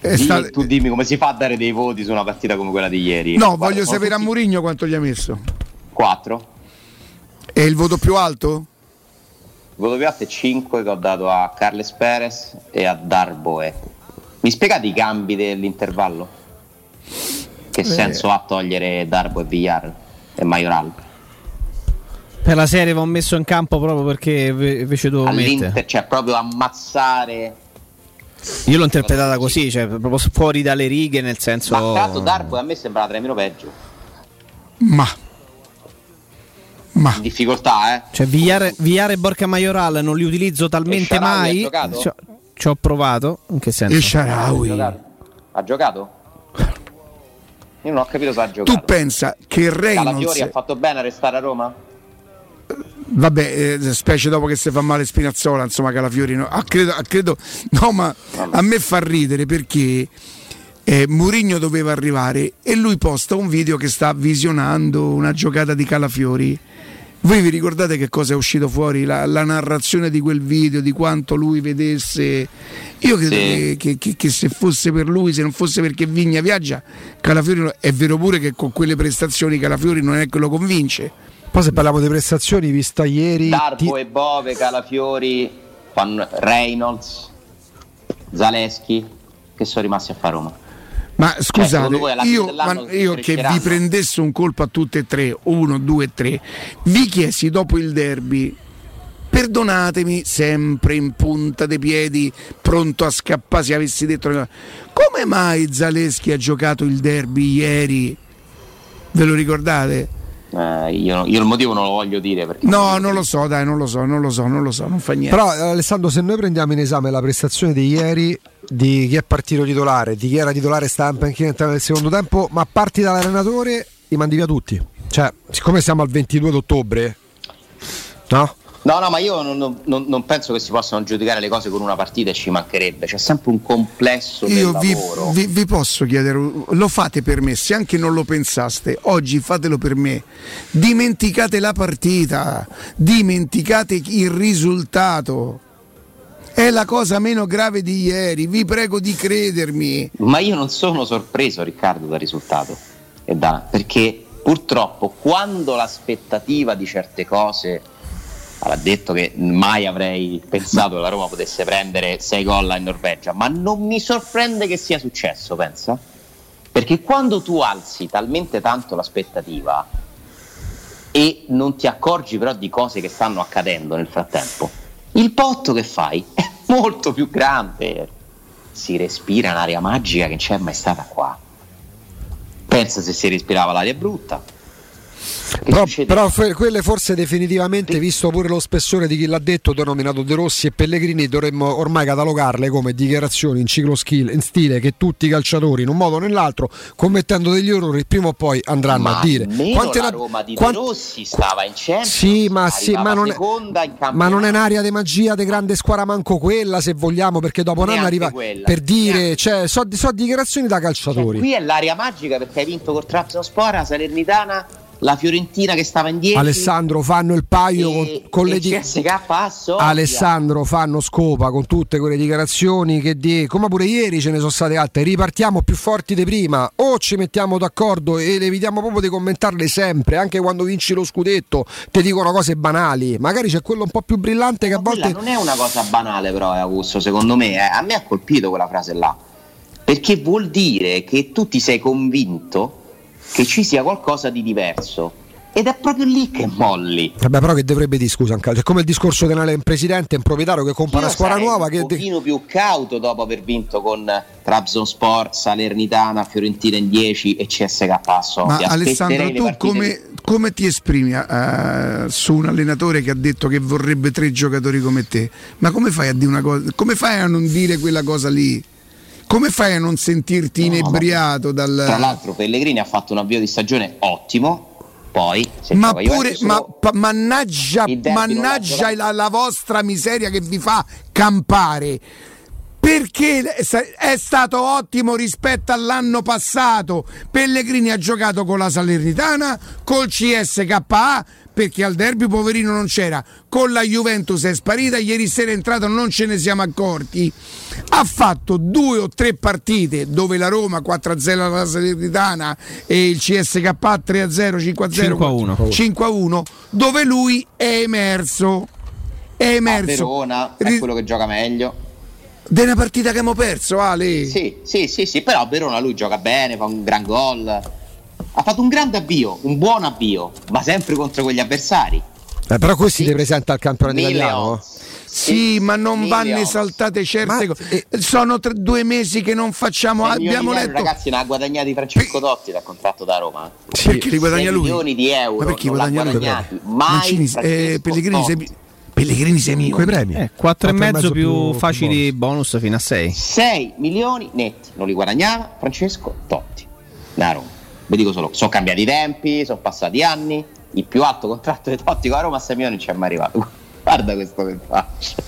S2: Dimmi, sta... Tu dimmi come si fa a dare dei voti su una partita come quella di ieri.
S1: No, Guarda, voglio sapere tutti... a Murigno quanto gli ha messo.
S2: 4.
S1: E il voto più alto?
S2: Il voto più alto è 5 che ho dato a Carles Perez e a Darboe. Mi spiegate i cambi dell'intervallo? Che eh. senso ha togliere Darbo e Villar e Majoral?
S4: Per la serie va messo in campo proprio perché invece dovevo
S2: All'Inter,
S4: mettere.
S2: cioè proprio ammazzare
S4: io l'ho interpretata così, cioè proprio fuori dalle righe, nel senso.
S2: Ma tanto Darbo a me sembra tremendo peggio.
S1: Ma
S2: ma. in difficoltà, eh.
S4: Cioè, Villar, Villar e Borca Majoral non li utilizzo talmente mai. Ci, ci ho provato. In che senso?
S1: E Sharawi.
S2: Ha giocato? Io non ho capito se ha giocato.
S1: Tu pensa che Reynolds
S2: Calafiori ha fatto bene a restare a Roma?
S1: Vabbè, eh, specie dopo che si fa male Spinazzola, insomma, Calafiori no. Ah, credo, ah, credo, no, ma a me fa ridere perché eh, Murigno doveva arrivare e lui posta un video che sta visionando una giocata di Calafiori Voi vi ricordate che cosa è uscito fuori? La, la narrazione di quel video, di quanto lui vedesse. Io credo sì. che, che, che, se fosse per lui, se non fosse perché Vigna viaggia, Calafiori è vero pure che con quelle prestazioni Calafiori non è che lo convince.
S3: Poi se parliamo di prestazioni, vista ieri.
S2: Darbo ti... e Bove, Calafiori, Reynolds, Zaleschi, che sono rimasti a fare Roma.
S1: Ma cioè, scusate, cioè, io, ma io che vi prendesse un colpo a tutte e tre, uno, due, tre, vi chiesi dopo il derby, perdonatemi, sempre in punta dei piedi, pronto a scappare se avessi detto come mai Zaleschi ha giocato il derby ieri? Ve lo ricordate?
S2: Eh, io, io, il motivo non lo voglio dire.
S1: no, non lo so, dai, non lo so, non lo so, non lo so, non fa niente.
S3: Però Alessandro, se noi prendiamo in esame la prestazione di ieri, di chi è partito titolare, di chi era titolare sta in panchina nel secondo tempo, ma parti dall'allenatore, li mandi via tutti. Cioè, siccome siamo al 22 d'ottobre, no?
S2: No, no, ma io non, non, non, penso che si possano giudicare le cose con una partita e ci mancherebbe, c'è sempre un complesso io
S1: vi, vi, vi, posso chiedere, lo fate per me, se anche non lo pensaste, oggi fatelo per me. Dimenticate la partita, dimenticate il risultato. È la cosa meno grave di ieri, vi prego di credermi.
S2: Ma io non sono sorpreso, Riccardo, dal risultato. E da, perché purtroppo quando l'aspettativa di certe cose ha detto che mai avrei pensato che la Roma potesse prendere 6 gol in Norvegia, ma non mi sorprende che sia successo, pensa? Perché quando tu alzi talmente tanto l'aspettativa e non ti accorgi però di cose che stanno accadendo nel frattempo, il potto che fai è molto più grande. Si respira un'aria magica che non c'è mai stata qua. Pensa se si respirava l'aria brutta
S3: però, però, quelle forse definitivamente, visto pure lo spessore di chi l'ha detto, denominato De Rossi e Pellegrini, dovremmo ormai catalogarle come dichiarazioni in ciclo skill, in stile che tutti i calciatori, in un modo o nell'altro, commettendo degli errori, prima o poi andranno
S2: ma
S3: a dire.
S2: Quante la Roma di quant- De Rossi stava in centro,
S3: sì, ma, sì, ma, non è, ma non è un'area di magia di grande squadra manco quella, se vogliamo, perché dopo un anno arriva quella. per dire, cioè, so, so, dichiarazioni da calciatori. Cioè,
S2: qui è l'area magica perché hai vinto col Trabzonspor, la Salernitana la Fiorentina che stava in 10
S3: Alessandro fanno il paio e, con, con le
S2: dichiarazioni
S3: Alessandro fanno scopa con tutte quelle dichiarazioni che di come pure ieri ce ne sono state altre. Ripartiamo più forti di prima. O ci mettiamo d'accordo e evitiamo proprio di commentarle sempre anche quando vinci lo scudetto ti dicono cose banali. Magari c'è quello un po' più brillante che a volte
S2: non è una cosa banale però eh, Augusto secondo me eh. a me ha colpito quella frase là. Perché vuol dire che tu ti sei convinto che ci sia qualcosa di diverso. Ed è proprio lì che molli.
S3: Vabbè, però che dovrebbe dire scusa, è come il discorso del presidente, un proprietario che compra una squadra nuova.
S2: Un
S3: che
S2: pochino più cauto dopo aver vinto con Trabzonspor, Salernitana, Fiorentina in 10 e CSK a
S1: Ma Alessandro, tu come, come, ti esprimi uh, su un allenatore che ha detto che vorrebbe tre giocatori come te? Ma come fai a dire una cosa? Come fai a non dire quella cosa lì? Come fai a non sentirti no, inebriato dal...
S2: Tra l'altro Pellegrini ha fatto un avvio di stagione ottimo, poi
S1: ma pure ma, pa, mannaggia, mannaggia la, la, vostra miseria che vi fa campare. Perché è stato ottimo rispetto all'anno passato. Pellegrini ha giocato con la Salernitana col CSKA perché al derby poverino non c'era, con la Juventus è sparita, ieri sera è entrato, non ce ne siamo accorti. Ha fatto due o tre partite dove la Roma 4-0 alla Salernitana e il CSK 3-0, 5-0, 5-1, dove lui è emerso. È emerso. A
S2: Verona è quello che gioca meglio.
S1: Una partita che abbiamo perso, Ale.
S2: Sì, sì, sì, sì, però a Verona lui gioca bene, fa un gran gol ha fatto un grande avvio, un buon avvio, ma sempre contro quegli avversari.
S3: Eh, però questi sì. ti presenta al campionato italiano.
S1: Sì, ma non vanno esaltate certe cose. Eh, Sono tre, due mesi che non facciamo. Abbiamo letto.
S2: Ragazzi, ne ha guadagnati Francesco Pe- Dotti dal contratto da Roma.
S1: Sì, perché li guadagna lui?
S2: milioni di euro. Ma perché guadagna lui?
S1: Mancini, eh, Pellegrini, sei, Pellegrini 6 milioni.
S3: Quei premi.
S4: Eh, 4 e mezzo più, più facili bonus. bonus fino a 6.
S2: 6 milioni netti. Non li guadagnava Francesco Totti da Roma vi dico solo, sono cambiati i tempi, sono passati anni, il più alto contratto di Totti con Roma a 6 milioni non ci è mai arrivato. *laughs* Guarda questo che faccio.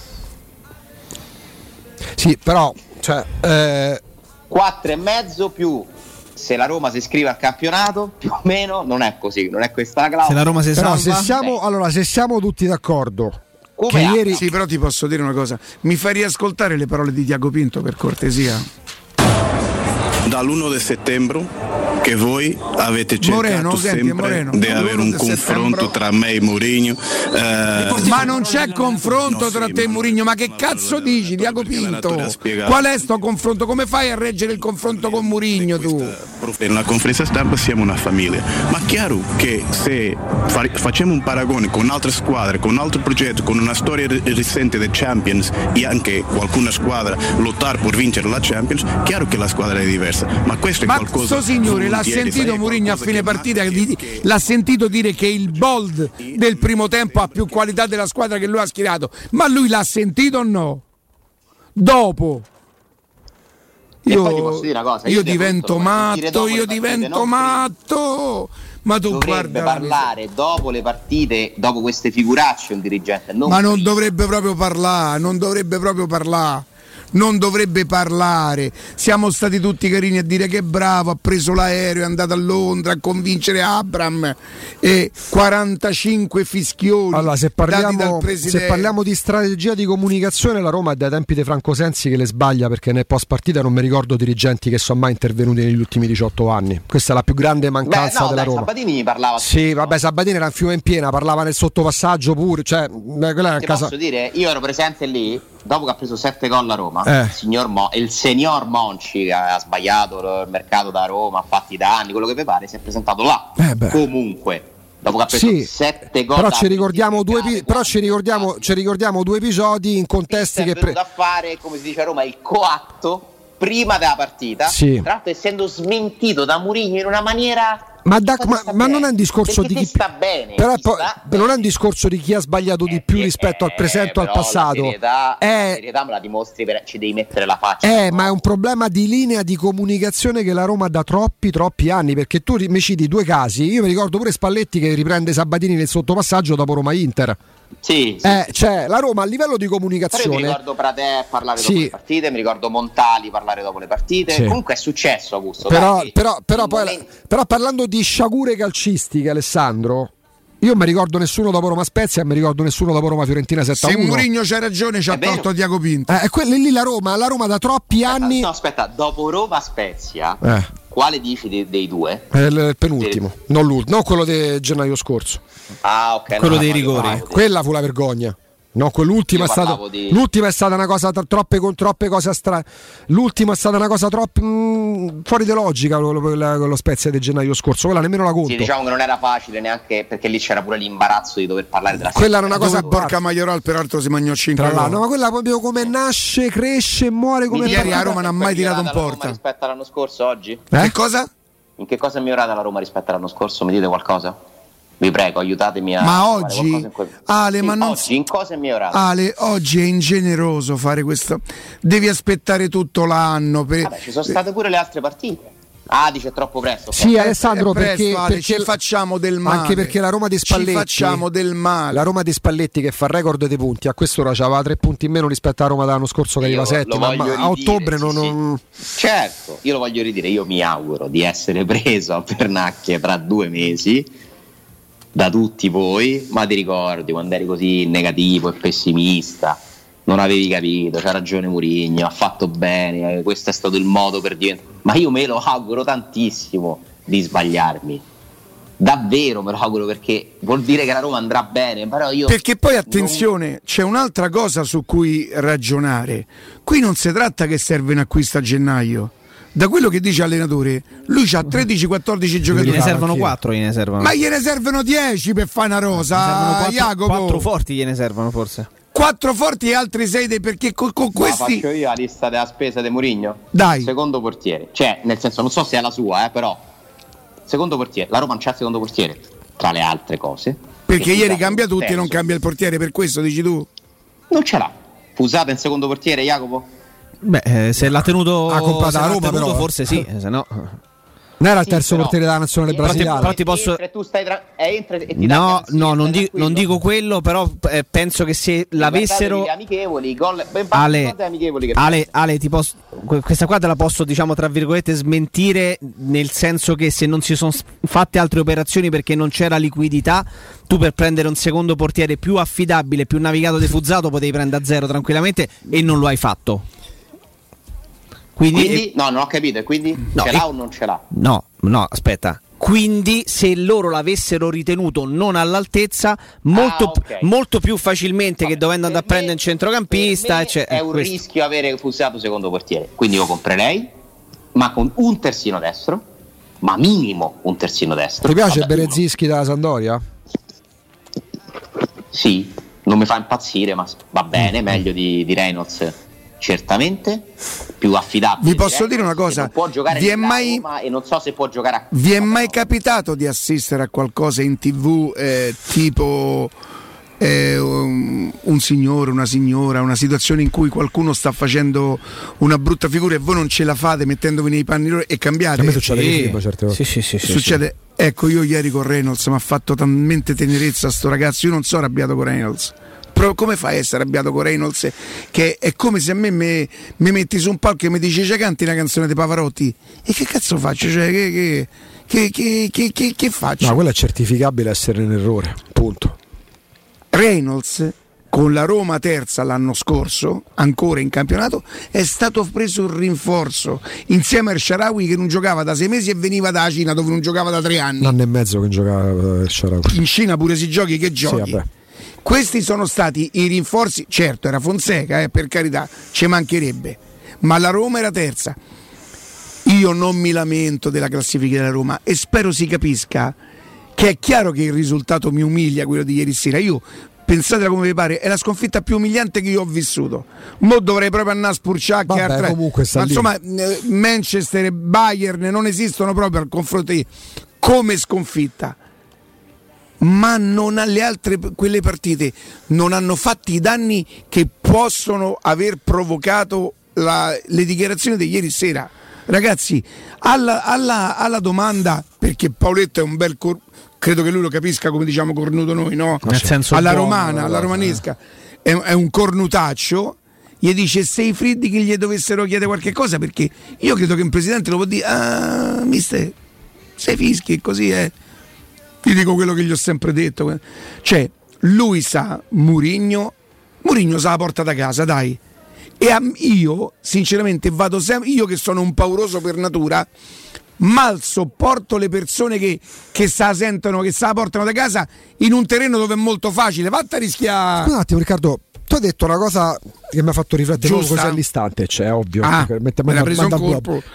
S3: Sì, però, cioè... Eh...
S2: 4 e mezzo più se la Roma si iscrive al campionato, più o meno non è così, non è questa la clausola.
S4: Se la Roma si
S3: Però
S4: salva,
S3: se siamo, allora, se siamo tutti d'accordo
S2: Come
S3: che ieri
S1: Sì, però ti posso dire una cosa. Mi fai riascoltare le parole di Tiago Pinto per cortesia?
S5: dall'1 di settembre che voi avete cercato
S1: Moreno,
S5: sempre
S1: Moreno,
S5: di
S1: dall'1
S5: avere un confronto tra me e Mourinho eh,
S1: Ma non c'è confronto
S5: No,
S1: tra
S5: sì,
S1: te e Mourinho, ma che
S5: ma
S1: cazzo dici,
S5: perché
S1: Pinto? Qual è sto confronto? Come fai a reggere il confronto con Mourinho tu?
S5: nella conferenza stampa siamo una famiglia ma chiaro che se fa- facciamo un paragone con altre squadre con altri progetti con una storia ri- recente del Champions e anche qualcuna squadra lottare per vincere la Champions chiaro che la squadra è diversa ma questo è
S1: Ma
S5: qualcosa
S1: sto signore l'ha
S5: volentieri,
S1: sentito Mourinho a fine partita, l'ha sentito dire che il bold del primo tempo ha più qualità della squadra che lui ha schierato, ma lui l'ha sentito o no? Dopo.
S2: Cosa,
S1: io
S2: io
S1: divento matto, io divento matto. Ma tu
S2: Dovrebbe
S1: guarda la
S2: parlare dopo le partite, dopo queste figuracce un dirigente, non
S1: Ma non
S2: prima.
S1: dovrebbe proprio parlare, non dovrebbe proprio parlare. Non dovrebbe parlare. Siamo stati tutti carini a dire che è bravo, ha preso l'aereo, è andato a Londra a convincere Abram e 45 fischioni
S3: Allora, se
S1: dati dal
S3: parliamo,
S1: presidente.
S3: se parliamo di strategia di comunicazione, la Roma è dai tempi di Franco Sensi che le sbaglia perché nel post partita non mi ricordo dirigenti che sono mai intervenuti negli ultimi 18 anni. Questa è la più grande
S2: Beh,
S3: mancanza
S2: no,
S3: della
S2: dai,
S3: Roma.
S2: Sabatini parlava
S3: Sì, vabbè, Sabatini era un fiume in piena, parlava nel sottopassaggio pure, cioè, beh, quella è una
S2: Ti
S3: casa.
S2: posso dire, io ero presente lì, dopo che ha preso 7 gol a Roma,
S3: Eh.
S2: il, signor Mo- il signor Monci che ha sbagliato il mercato da Roma, ha fatti i danni, quello che vi pare, si è presentato là.
S3: Eh.
S2: Comunque, dopo che ha preso
S3: Sì,
S2: 7 gol
S3: però ci ricordiamo, due, epi- però ci ricordiamo, ci ricordiamo due episodi in contesti
S2: è
S3: che...
S2: venuto
S3: pre-
S2: a fare, come si dice a Roma, il coatto prima della partita,
S3: Sì.
S2: tra l'altro essendo smentito da Mourinho in una maniera...
S3: Ma, da-
S2: Sta-
S3: ma- ma non è un discorso di chi
S2: sta bene,
S3: però è
S2: ti
S3: po-
S2: sta
S3: non è un discorso di chi ha sbagliato di più
S2: Eh,
S3: rispetto al
S2: eh,
S3: presente o al
S2: però
S3: passato.
S2: La serietà,
S3: È-
S2: la serietà me la dimostri, per, ci devi mettere la faccia.
S3: Eh, ma è un problema di linea di comunicazione che la Roma ha da troppi, troppi anni. Perché tu mi citi due casi. Io mi ricordo pure Spalletti che riprende Sabatini nel sottopassaggio dopo Roma Inter.
S2: Sì, sì,
S3: Eh,
S2: sì.
S3: cioè, la Roma a livello di
S2: Però io mi
S3: comunicazione.
S2: ricordo Pratè parlare dopo le partite, mi ricordo Montali parlare dopo le partite. Comunque è successo, Augusto.
S3: Però, però, però, poi-
S2: momento-
S3: però parlando di sciagure calcistiche, Alessandro. Io mi ricordo nessuno dopo Roma Spezia e mi ricordo nessuno dopo Roma Fiorentina 7
S1: Se
S3: 1.
S1: Mourinho c'ha ragione, ci ha
S2: È
S1: tolto Tiago Pinto.
S3: Eh, quella lì la Roma, la Roma da troppi anni.
S2: No, aspetta, dopo Roma Spezia,
S3: Eh,
S2: quale dici dei, dei due?
S3: è il penultimo, non l'ultimo, non quello di gennaio scorso.
S2: Ah, ok.
S4: Quello
S2: no,
S4: dei rigori.
S3: Quella fu la vergogna. No, quell'ultima è,
S2: parlavo di-
S3: l'ultima è stata una cosa tra- troppe, con troppe cose strane. L'ultima è stata una cosa troppo mm, fuori di logica con lo, con lo Spezia di gennaio scorso. Quella nemmeno la conto.
S2: Sì, diciamo che non era facile neanche perché lì c'era pure l'imbarazzo di dover parlare della
S3: Quella era una
S1: Dove
S3: cosa a
S1: Borca. Maioral peraltro si mangiò 5
S3: Tra ma quella proprio come nasce, cresce, muore come
S1: Ieri a Roma non ha mai tirato in
S2: migliorata la
S1: porta.
S2: Roma rispetto all'anno scorso oggi?
S3: Eh?
S1: Che cosa?
S2: In che cosa è migliorata la Roma rispetto all'anno scorso? Mi dite qualcosa? Vi prego, aiutatemi a
S1: Ma oggi-
S2: quel-
S1: Ale,
S2: Sì,
S1: ma non-
S2: oggi in cosa è migliorato?
S1: Ale, oggi è ingeneroso fare questo. Devi aspettare tutto l'anno. Per...
S2: Vabbè, ci sono state pure le altre partite. Ah, dice è troppo presto.
S3: Sì,
S2: ok.
S3: Alessandro,
S1: presto,
S3: perché,
S1: Ale,
S3: perché
S1: ci facciamo del male.
S3: Anche perché la Roma di Spalletti
S1: Ci facciamo del male.
S3: La Roma di Spalletti che fa record dei punti, a quest'ora aveva tre punti in meno rispetto a Roma dell'anno scorso che
S2: Io
S3: arriva settima, ma a ottobre
S2: sì,
S3: non,
S2: sì. Certo, io lo voglio ridire, io mi auguro di essere *laughs* preso a pernacchie tra due mesi da tutti voi, ma ti ricordi quando eri così negativo e pessimista, non avevi capito, c'ha ragione Murigno, ha fatto bene, eh, questo è stato il modo per diventare... Ma io me lo auguro tantissimo di sbagliarmi. Davvero me lo auguro perché vuol dire che la Roma andrà bene.
S1: Perché poi
S2: non-
S1: attenzione, c'è un'altra cosa su cui ragionare. Qui non si tratta che serve un acquisto a gennaio. Da quello che dice l'allenatore, lui ha 13-14 giocatori.
S4: Gliene servono
S3: anch'io.
S4: 4, gliene servono.
S1: Ma gliene servono 10 per fare una rosa,
S4: servono quattro,
S1: Jacopo.
S4: quattro forti gliene servono forse.
S1: Quattro forti e altri 6 perché con, con
S2: Ma
S1: questi
S2: faccio io la lista della spesa di Murigno?
S1: Dai.
S2: Secondo portiere. Cioè, nel senso, non so se è la sua, eh, però. Secondo portiere. La Roma non c'ha il secondo portiere, tra le altre cose.
S1: perché ieri cambia tutti e non cambia il portiere, per questo dici tu.
S2: Non ce l'ha. Fusata in secondo portiere, Jacopo?
S4: Beh, eh, se l'ha tenuto,
S3: Ha comprato
S4: l'ha
S3: Roma,
S4: tenuto
S3: però, eh.
S4: forse sì, eh, se no.
S3: Non era il terzo però, portiere della nazionale brasiliana.
S4: Però ti posso... tu stai tra... entra e ti no, no, non, di... non, dico quello, però eh, penso che se l'avessero...
S2: Amichevoli, gol...
S4: Ale, amichevoli Ale, Ale, ti posso... questa qua te la posso, diciamo, tra virgolette, smentire, nel senso che se non si sono fatte altre operazioni perché non c'era liquidità, tu per prendere un secondo portiere più affidabile, più navigato defuzzato, potevi prendere a zero tranquillamente e non lo hai fatto.
S2: Quindi, quindi no, non ho capito, quindi no, ce l'ha e... o non ce l'ha?
S4: No, no, aspetta. Quindi, se loro l'avessero ritenuto non all'altezza, molto, ah, okay. molto più facilmente Vabbè, che dovendo andare a prendere un centrocampista, eccetera.
S2: È un questo. rischio avere fusato secondo portiere. Quindi lo comprerei, ma con un terzino destro, ma minimo un terzino destro.
S3: Ti piace Berezinski dalla Sandoria?
S2: Sì, non mi fa impazzire, ma va bene, mm. meglio di, di Reynolds certamente più affidabile.
S1: Vi posso dire una cosa?
S2: Può giocare
S1: vi è mai,
S2: e non so se può giocare a
S1: Vi è mai capitato di assistere a qualcosa in tv eh, tipo eh, un, un, signore, una signora, una situazione in cui qualcuno sta facendo una brutta figura e voi non ce la fate mettendovi nei panni loro e cambiate? A
S3: me succede sì. Film, certe
S1: volte. Sì, sì, succede. Ecco, io ieri con Reynolds mi ha fatto talmente tenerezza sto ragazzo, io non sono arrabbiato con Reynolds come fai a essere arrabbiato con Reynolds? Che è come se a me mi, metti su un palco e mi dici c'è canti una canzone di Pavarotti. E che cazzo faccio? Cioè, che, che, che, che, faccio?
S3: No, quello è certificabile essere in errore, punto.
S1: Reynolds con la Roma terza l'anno scorso, ancora in campionato, è stato preso un rinforzo insieme al Sharawi che non giocava da sei mesi e veniva da Cina dove non giocava da tre anni.
S3: Un anno e mezzo che giocava il Sharawi.
S1: In Cina pure si giochi che giochi. Sì, questi sono stati i rinforzi, certo era Fonseca, eh, per carità, ci mancherebbe, ma la Roma era terza. Io non mi lamento della classifica della Roma e spero si capisca che è chiaro che il risultato mi umilia quello di ieri sera. Io pensatela come vi pare, è la sconfitta più umiliante che io ho vissuto. Mo dovrei proprio andare a spurciare
S3: altre... comunque
S1: Ma insomma, eh, Manchester e Bayern non esistono proprio al confronto di come sconfitta ma non alle altre quelle partite non hanno fatto i danni che possono aver provocato la, le dichiarazioni di ieri sera. Ragazzi, alla, alla, alla domanda, perché Paoletto è un bel cor- credo che lui lo capisca come diciamo cornuto noi, no?
S4: Nel senso
S1: alla
S4: buono,
S1: romana, alla romanesca, è, è un cornutaccio gli dice sei freddi che gli dovessero chiedere qualche cosa perché io credo che un presidente lo può dire ah mister sei fischi così è ti dico quello che gli ho sempre detto. Cioè, lui sa Murigno, Murigno sa la porta da casa, dai. E io, sinceramente, vado sempre, io che sono un pauroso per natura, mal sopporto le persone che, che se la sentono, che se la portano da casa in un terreno dove è molto facile. Vatta a rischiare.
S3: un attimo, Riccardo. Tu hai detto una cosa che mi ha fatto riflettere così all'istante, cioè ovvio.
S1: Ah, mette, manda, manda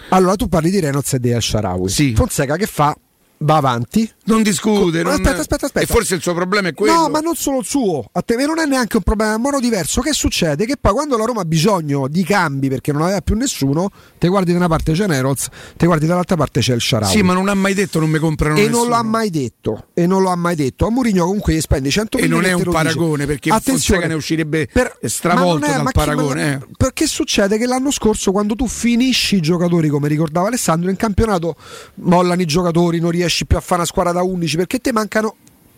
S3: allora tu parli di Reynolds e di El
S1: Sì.
S3: Fonseca che fa? Va avanti.
S1: Non discute. Non...
S3: Aspetta, aspetta, aspetta.
S1: E forse il suo problema è quello.
S3: No, ma non solo il suo. A te non è neanche un problema, è un modo diverso. Che succede? Che poi quando la Roma ha bisogno di cambi perché non aveva più nessuno, te guardi da una parte c'è Neroz, te guardi dall'altra parte c'è il Sharawi.
S1: Sì, ma non ha mai detto non mi comprano
S3: e
S1: nessuno.
S3: non l'ha mai detto. E non lo ha mai detto. A Murigno comunque gli spendi 100
S1: milioni. E non è un paragone perché Attenzione, ne uscirebbe per, stravolto è, dal paragone. Ma, eh.
S3: Perché succede che l'anno scorso quando tu finisci i giocatori, come ricordava Alessandro, in campionato mollano i giocatori, non riesci più a fare una squadra da 11 perché te mancano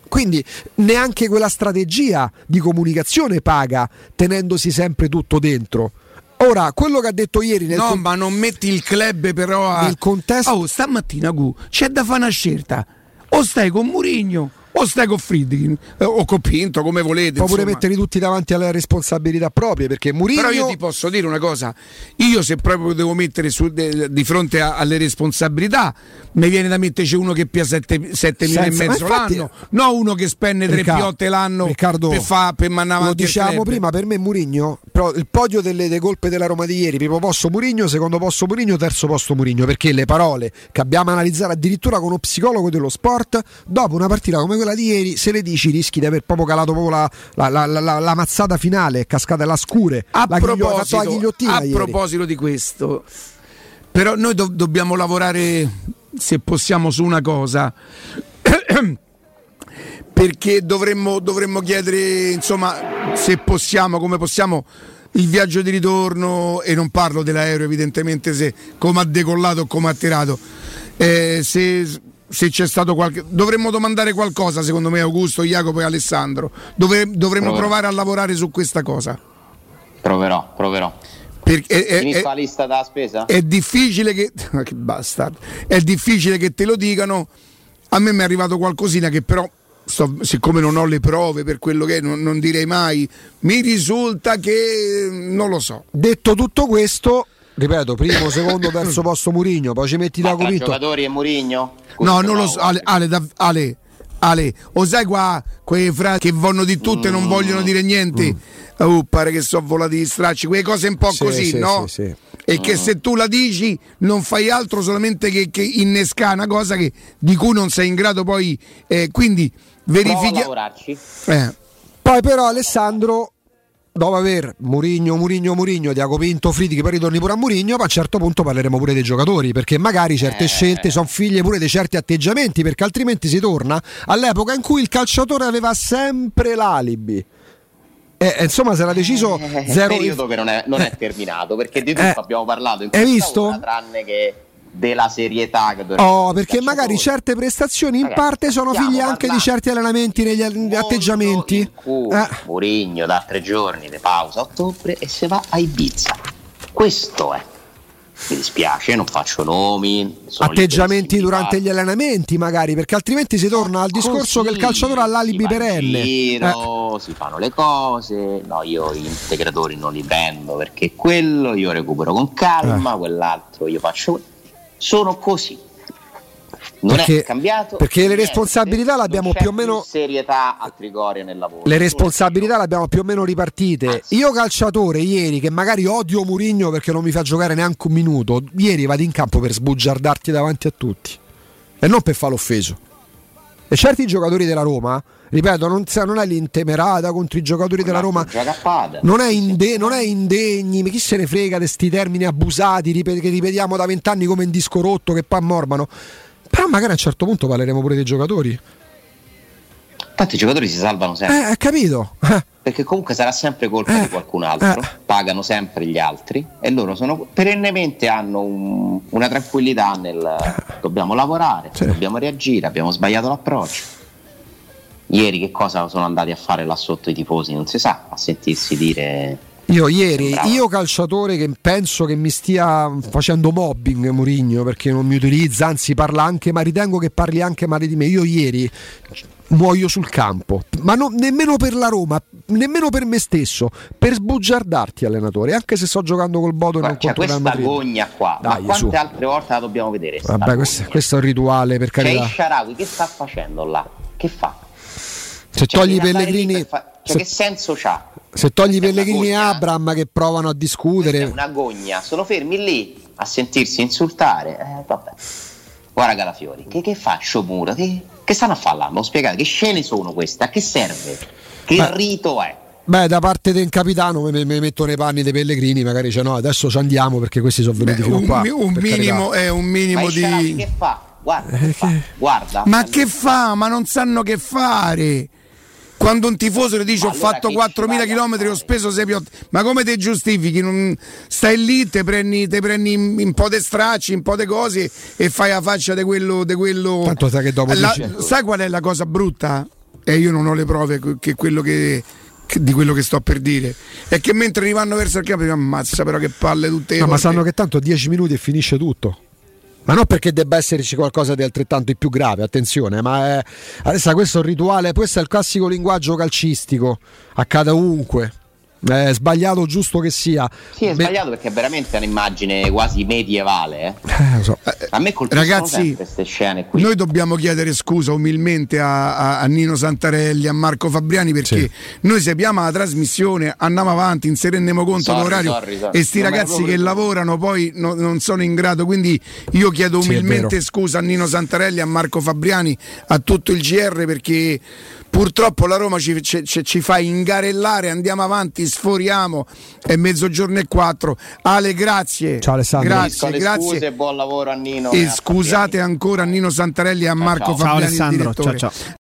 S3: quindi neanche quella strategia di comunicazione paga tenendosi sempre tutto dentro. Ora, quello che ha detto ieri nel
S1: No, con... ma non metti il club però a...
S3: nel contesto
S1: Oh, stamattina Gu, c'è da fare una scelta. O stai con Murigno o stai con Friedkin eh, o con Pinto come volete
S3: può pure metterli tutti davanti alle responsabilità proprie perché Murigno
S1: però io ti posso dire una cosa. Io se proprio devo mettere su, de, di fronte a, alle responsabilità mi viene da metterci uno che pia 7 mila e mezzo infatti, l'anno no uno che spende 3 piotte l'anno
S3: Riccardo,
S1: per, fa, per mandare
S3: lo diciamo prima per me Murigno il podio delle, delle, colpe della Roma di ieri primo posto Murigno secondo posto Murigno terzo posto Murigno perché le parole che abbiamo analizzato addirittura con uno psicologo dello sport dopo una partita come quella di ieri, se le dici rischi di aver proprio calato proprio la, la, la, la mazzata finale, è cascata la scure.
S1: A, proposito, a proposito di questo, però noi do- dobbiamo lavorare, se possiamo, su una cosa. *coughs* perché dovremmo, dovremmo chiedere, insomma, se possiamo, come possiamo il viaggio di ritorno e non parlo dell'aereo evidentemente se come ha decollato o come ha tirato eh, se, se, c'è stato qualche. Dovremmo domandare qualcosa, secondo me, Augusto, Jacopo e Alessandro. Dove, dovremmo proverò. provare a lavorare su questa cosa.
S2: Proverò, proverò.
S1: Perché è,
S2: è, la lista della spesa?
S1: È difficile che. *laughs* che bastardo. È difficile che te lo dicano. A me mi è arrivato qualcosina che però Sto, siccome non ho le prove per quello che è, non, non, direi mai, mi risulta che non lo so.
S3: Detto tutto questo, ripeto, primo, *coughs* secondo, terzo posto Murigno, poi ci metti da Copito.
S2: giocatori e Murigno?
S1: No, non lo so, Ale, Ale, Ale, Ale, o sai qua quei frasi che vanno di tutto mm. e non mm. vogliono dire niente? Mm. Uh, pare che sono volati gli stracci, quelle cose un po' sì, così, sì, no? Sì, e che se tu la dici non fai altro solamente che, che innescare una cosa che, di cui non sei in grado poi. Eh, quindi verifichiamo.
S2: Eh.
S3: Poi però Alessandro dopo aver Murigno, Murigno, Murigno, Diaco Pinto, Fridi che poi ritorni pure a Murigno, ma a un certo punto parleremo pure dei giocatori, perché magari certe eh. scelte sono figlie pure di certi atteggiamenti, perché altrimenti si torna all'epoca in cui il calciatore aveva sempre l'alibi. Eh, insomma, si era deciso
S2: eh, zero. Un periodo che non è, non è terminato perché di tutto eh, abbiamo parlato in
S3: hai visto?
S2: Ora, tranne che della serietà
S3: che dovrebbe Oh, perché magari certe prestazioni in Ragazzi, parte sono figlie anche di certi allenamenti negli atteggiamenti.
S2: Eh. Murigno da tre giorni di pausa a ottobre e se va a Ibiza. Questo è mi dispiace, non faccio nomi.
S3: Atteggiamenti durante gli allenamenti, magari, perché altrimenti si torna al discorso Così, che il calciatore ha l'alibi perenne.
S2: Giro, eh. Si fanno le cose, no, io gli integratori non li prendo perché quello io recupero con calma, eh. quell'altro io faccio. Sono così. Non perché, è cambiato
S3: perché le responsabilità l'abbiamo più o meno
S2: serietà a Trigoria nel lavoro.
S3: Le responsabilità l'abbiamo più o meno ripartite. Anzi. io calciatore ieri che magari odio Murigno perché non mi fa giocare neanche un minuto ieri vado in campo per sbugiardarti davanti a tutti. E non per fare l'offeso. E certi giocatori della Roma ripeto, non, non è l'intemerata contro i giocatori della Roma, non è, inde, non è indegni, chi se ne frega di questi termini abusati che ripetiamo da vent'anni come in disco rotto che poi ammorbano. Però magari a un certo punto parleremo pure dei giocatori.
S2: Tanto i giocatori si salvano sempre.
S3: Eh, capito? Eh.
S2: Perché comunque sarà sempre colpa eh. di qualcun altro, eh. pagano sempre gli altri e loro sono, perennemente hanno un, una tranquillità nel dobbiamo lavorare, sì. dobbiamo reagire, abbiamo sbagliato l'approccio. Ieri che cosa sono andati a fare là sotto i tifosi? Non si sa, a sentirsi dire
S3: io ieri, io calciatore che penso che mi stia facendo mobbing Murigno perché non mi utilizza, anzi parla anche, ma ritengo che parli anche male di me. Io ieri muoio sul campo, ma no, nemmeno per la Roma, nemmeno per me stesso, per sbugiardarti allenatore, anche se sto giocando col Bodo e non
S2: cioè, contro questa gogna qua, Dai, ma quante su. altre volte la dobbiamo vedere?
S3: Vabbè, questo, questo, è un rituale per carità.
S2: C'è Sharawi, che sta facendo là? Che fa?
S3: Se cioè, togli i Pellegrini...
S2: Fa... Cioè, se... che senso c'ha?
S3: Se togli Pellegrini e Abram che provano a discutere.
S2: È una gogna, sono fermi lì a sentirsi insultare. Eh, vabbè. Guarda Calafiori, che, che fa Sciomuro? Che, che stanno a fare là? Non spiegate che scene sono queste? A che serve? Che Beh. rito è?
S3: Beh, da parte del capitano mi, mi, metto nei panni dei Pellegrini, magari dice no, adesso ci andiamo perché questi sono venuti Beh, fino
S1: un,
S3: qua.
S1: Un minimo, è un minimo
S2: Ma
S1: di.
S2: Che fa? Guarda, eh, che fa? Guarda.
S1: Ma che fa? Ma non sanno che fare. Quando un tifoso le dice ho fatto 4.000 km ho speso 6 piotti, ma come ti giustifichi? Non stai lì, te prendi, te prendi un po' di stracci, un po' di cose e fai la faccia di quello, di quello...
S3: Tanto sai che dopo
S1: la, Sai qual è la cosa brutta? E io non ho le prove che quello che di quello che sto per dire. È che mentre rivanno verso il campo ammazza però che palle tutte
S3: no, ma sanno che tanto 10 minuti e finisce tutto ma non perché debba esserci qualcosa di altrettanto più grave, attenzione, ma è, adesso questo è un rituale, questo è il classico linguaggio calcistico, accade ovunque. È sbagliato giusto che sia.
S2: Sì, è sbagliato perché è veramente un'immagine quasi medievale. Eh? Eh, so. A me colpiscono Ragazzi, queste scene qui.
S1: Noi dobbiamo chiedere scusa umilmente a, a, a Nino Santarelli, a Marco Fabriani perché sì. noi sappiamo la trasmissione, andiamo avanti, non se rendiamo conto dell'orario sorry, sorry. e sti non ragazzi che lavorano poi no, non sono in grado. Quindi io chiedo umilmente sì, scusa a Nino Santarelli, a Marco Fabriani, a tutto il GR perché Purtroppo la Roma ci, ci, ci, fa ingarellare, andiamo avanti, sforiamo, è mezzogiorno e quattro. Ale, grazie.
S3: Ciao Alessandro.
S1: Grazie, grazie.
S2: Scuse e buon lavoro a Nino.
S1: E, e scusate ancora a Nino Santarelli e a Marco ciao, ciao. Fabiani.
S4: Ciao Alessandro, ciao ciao.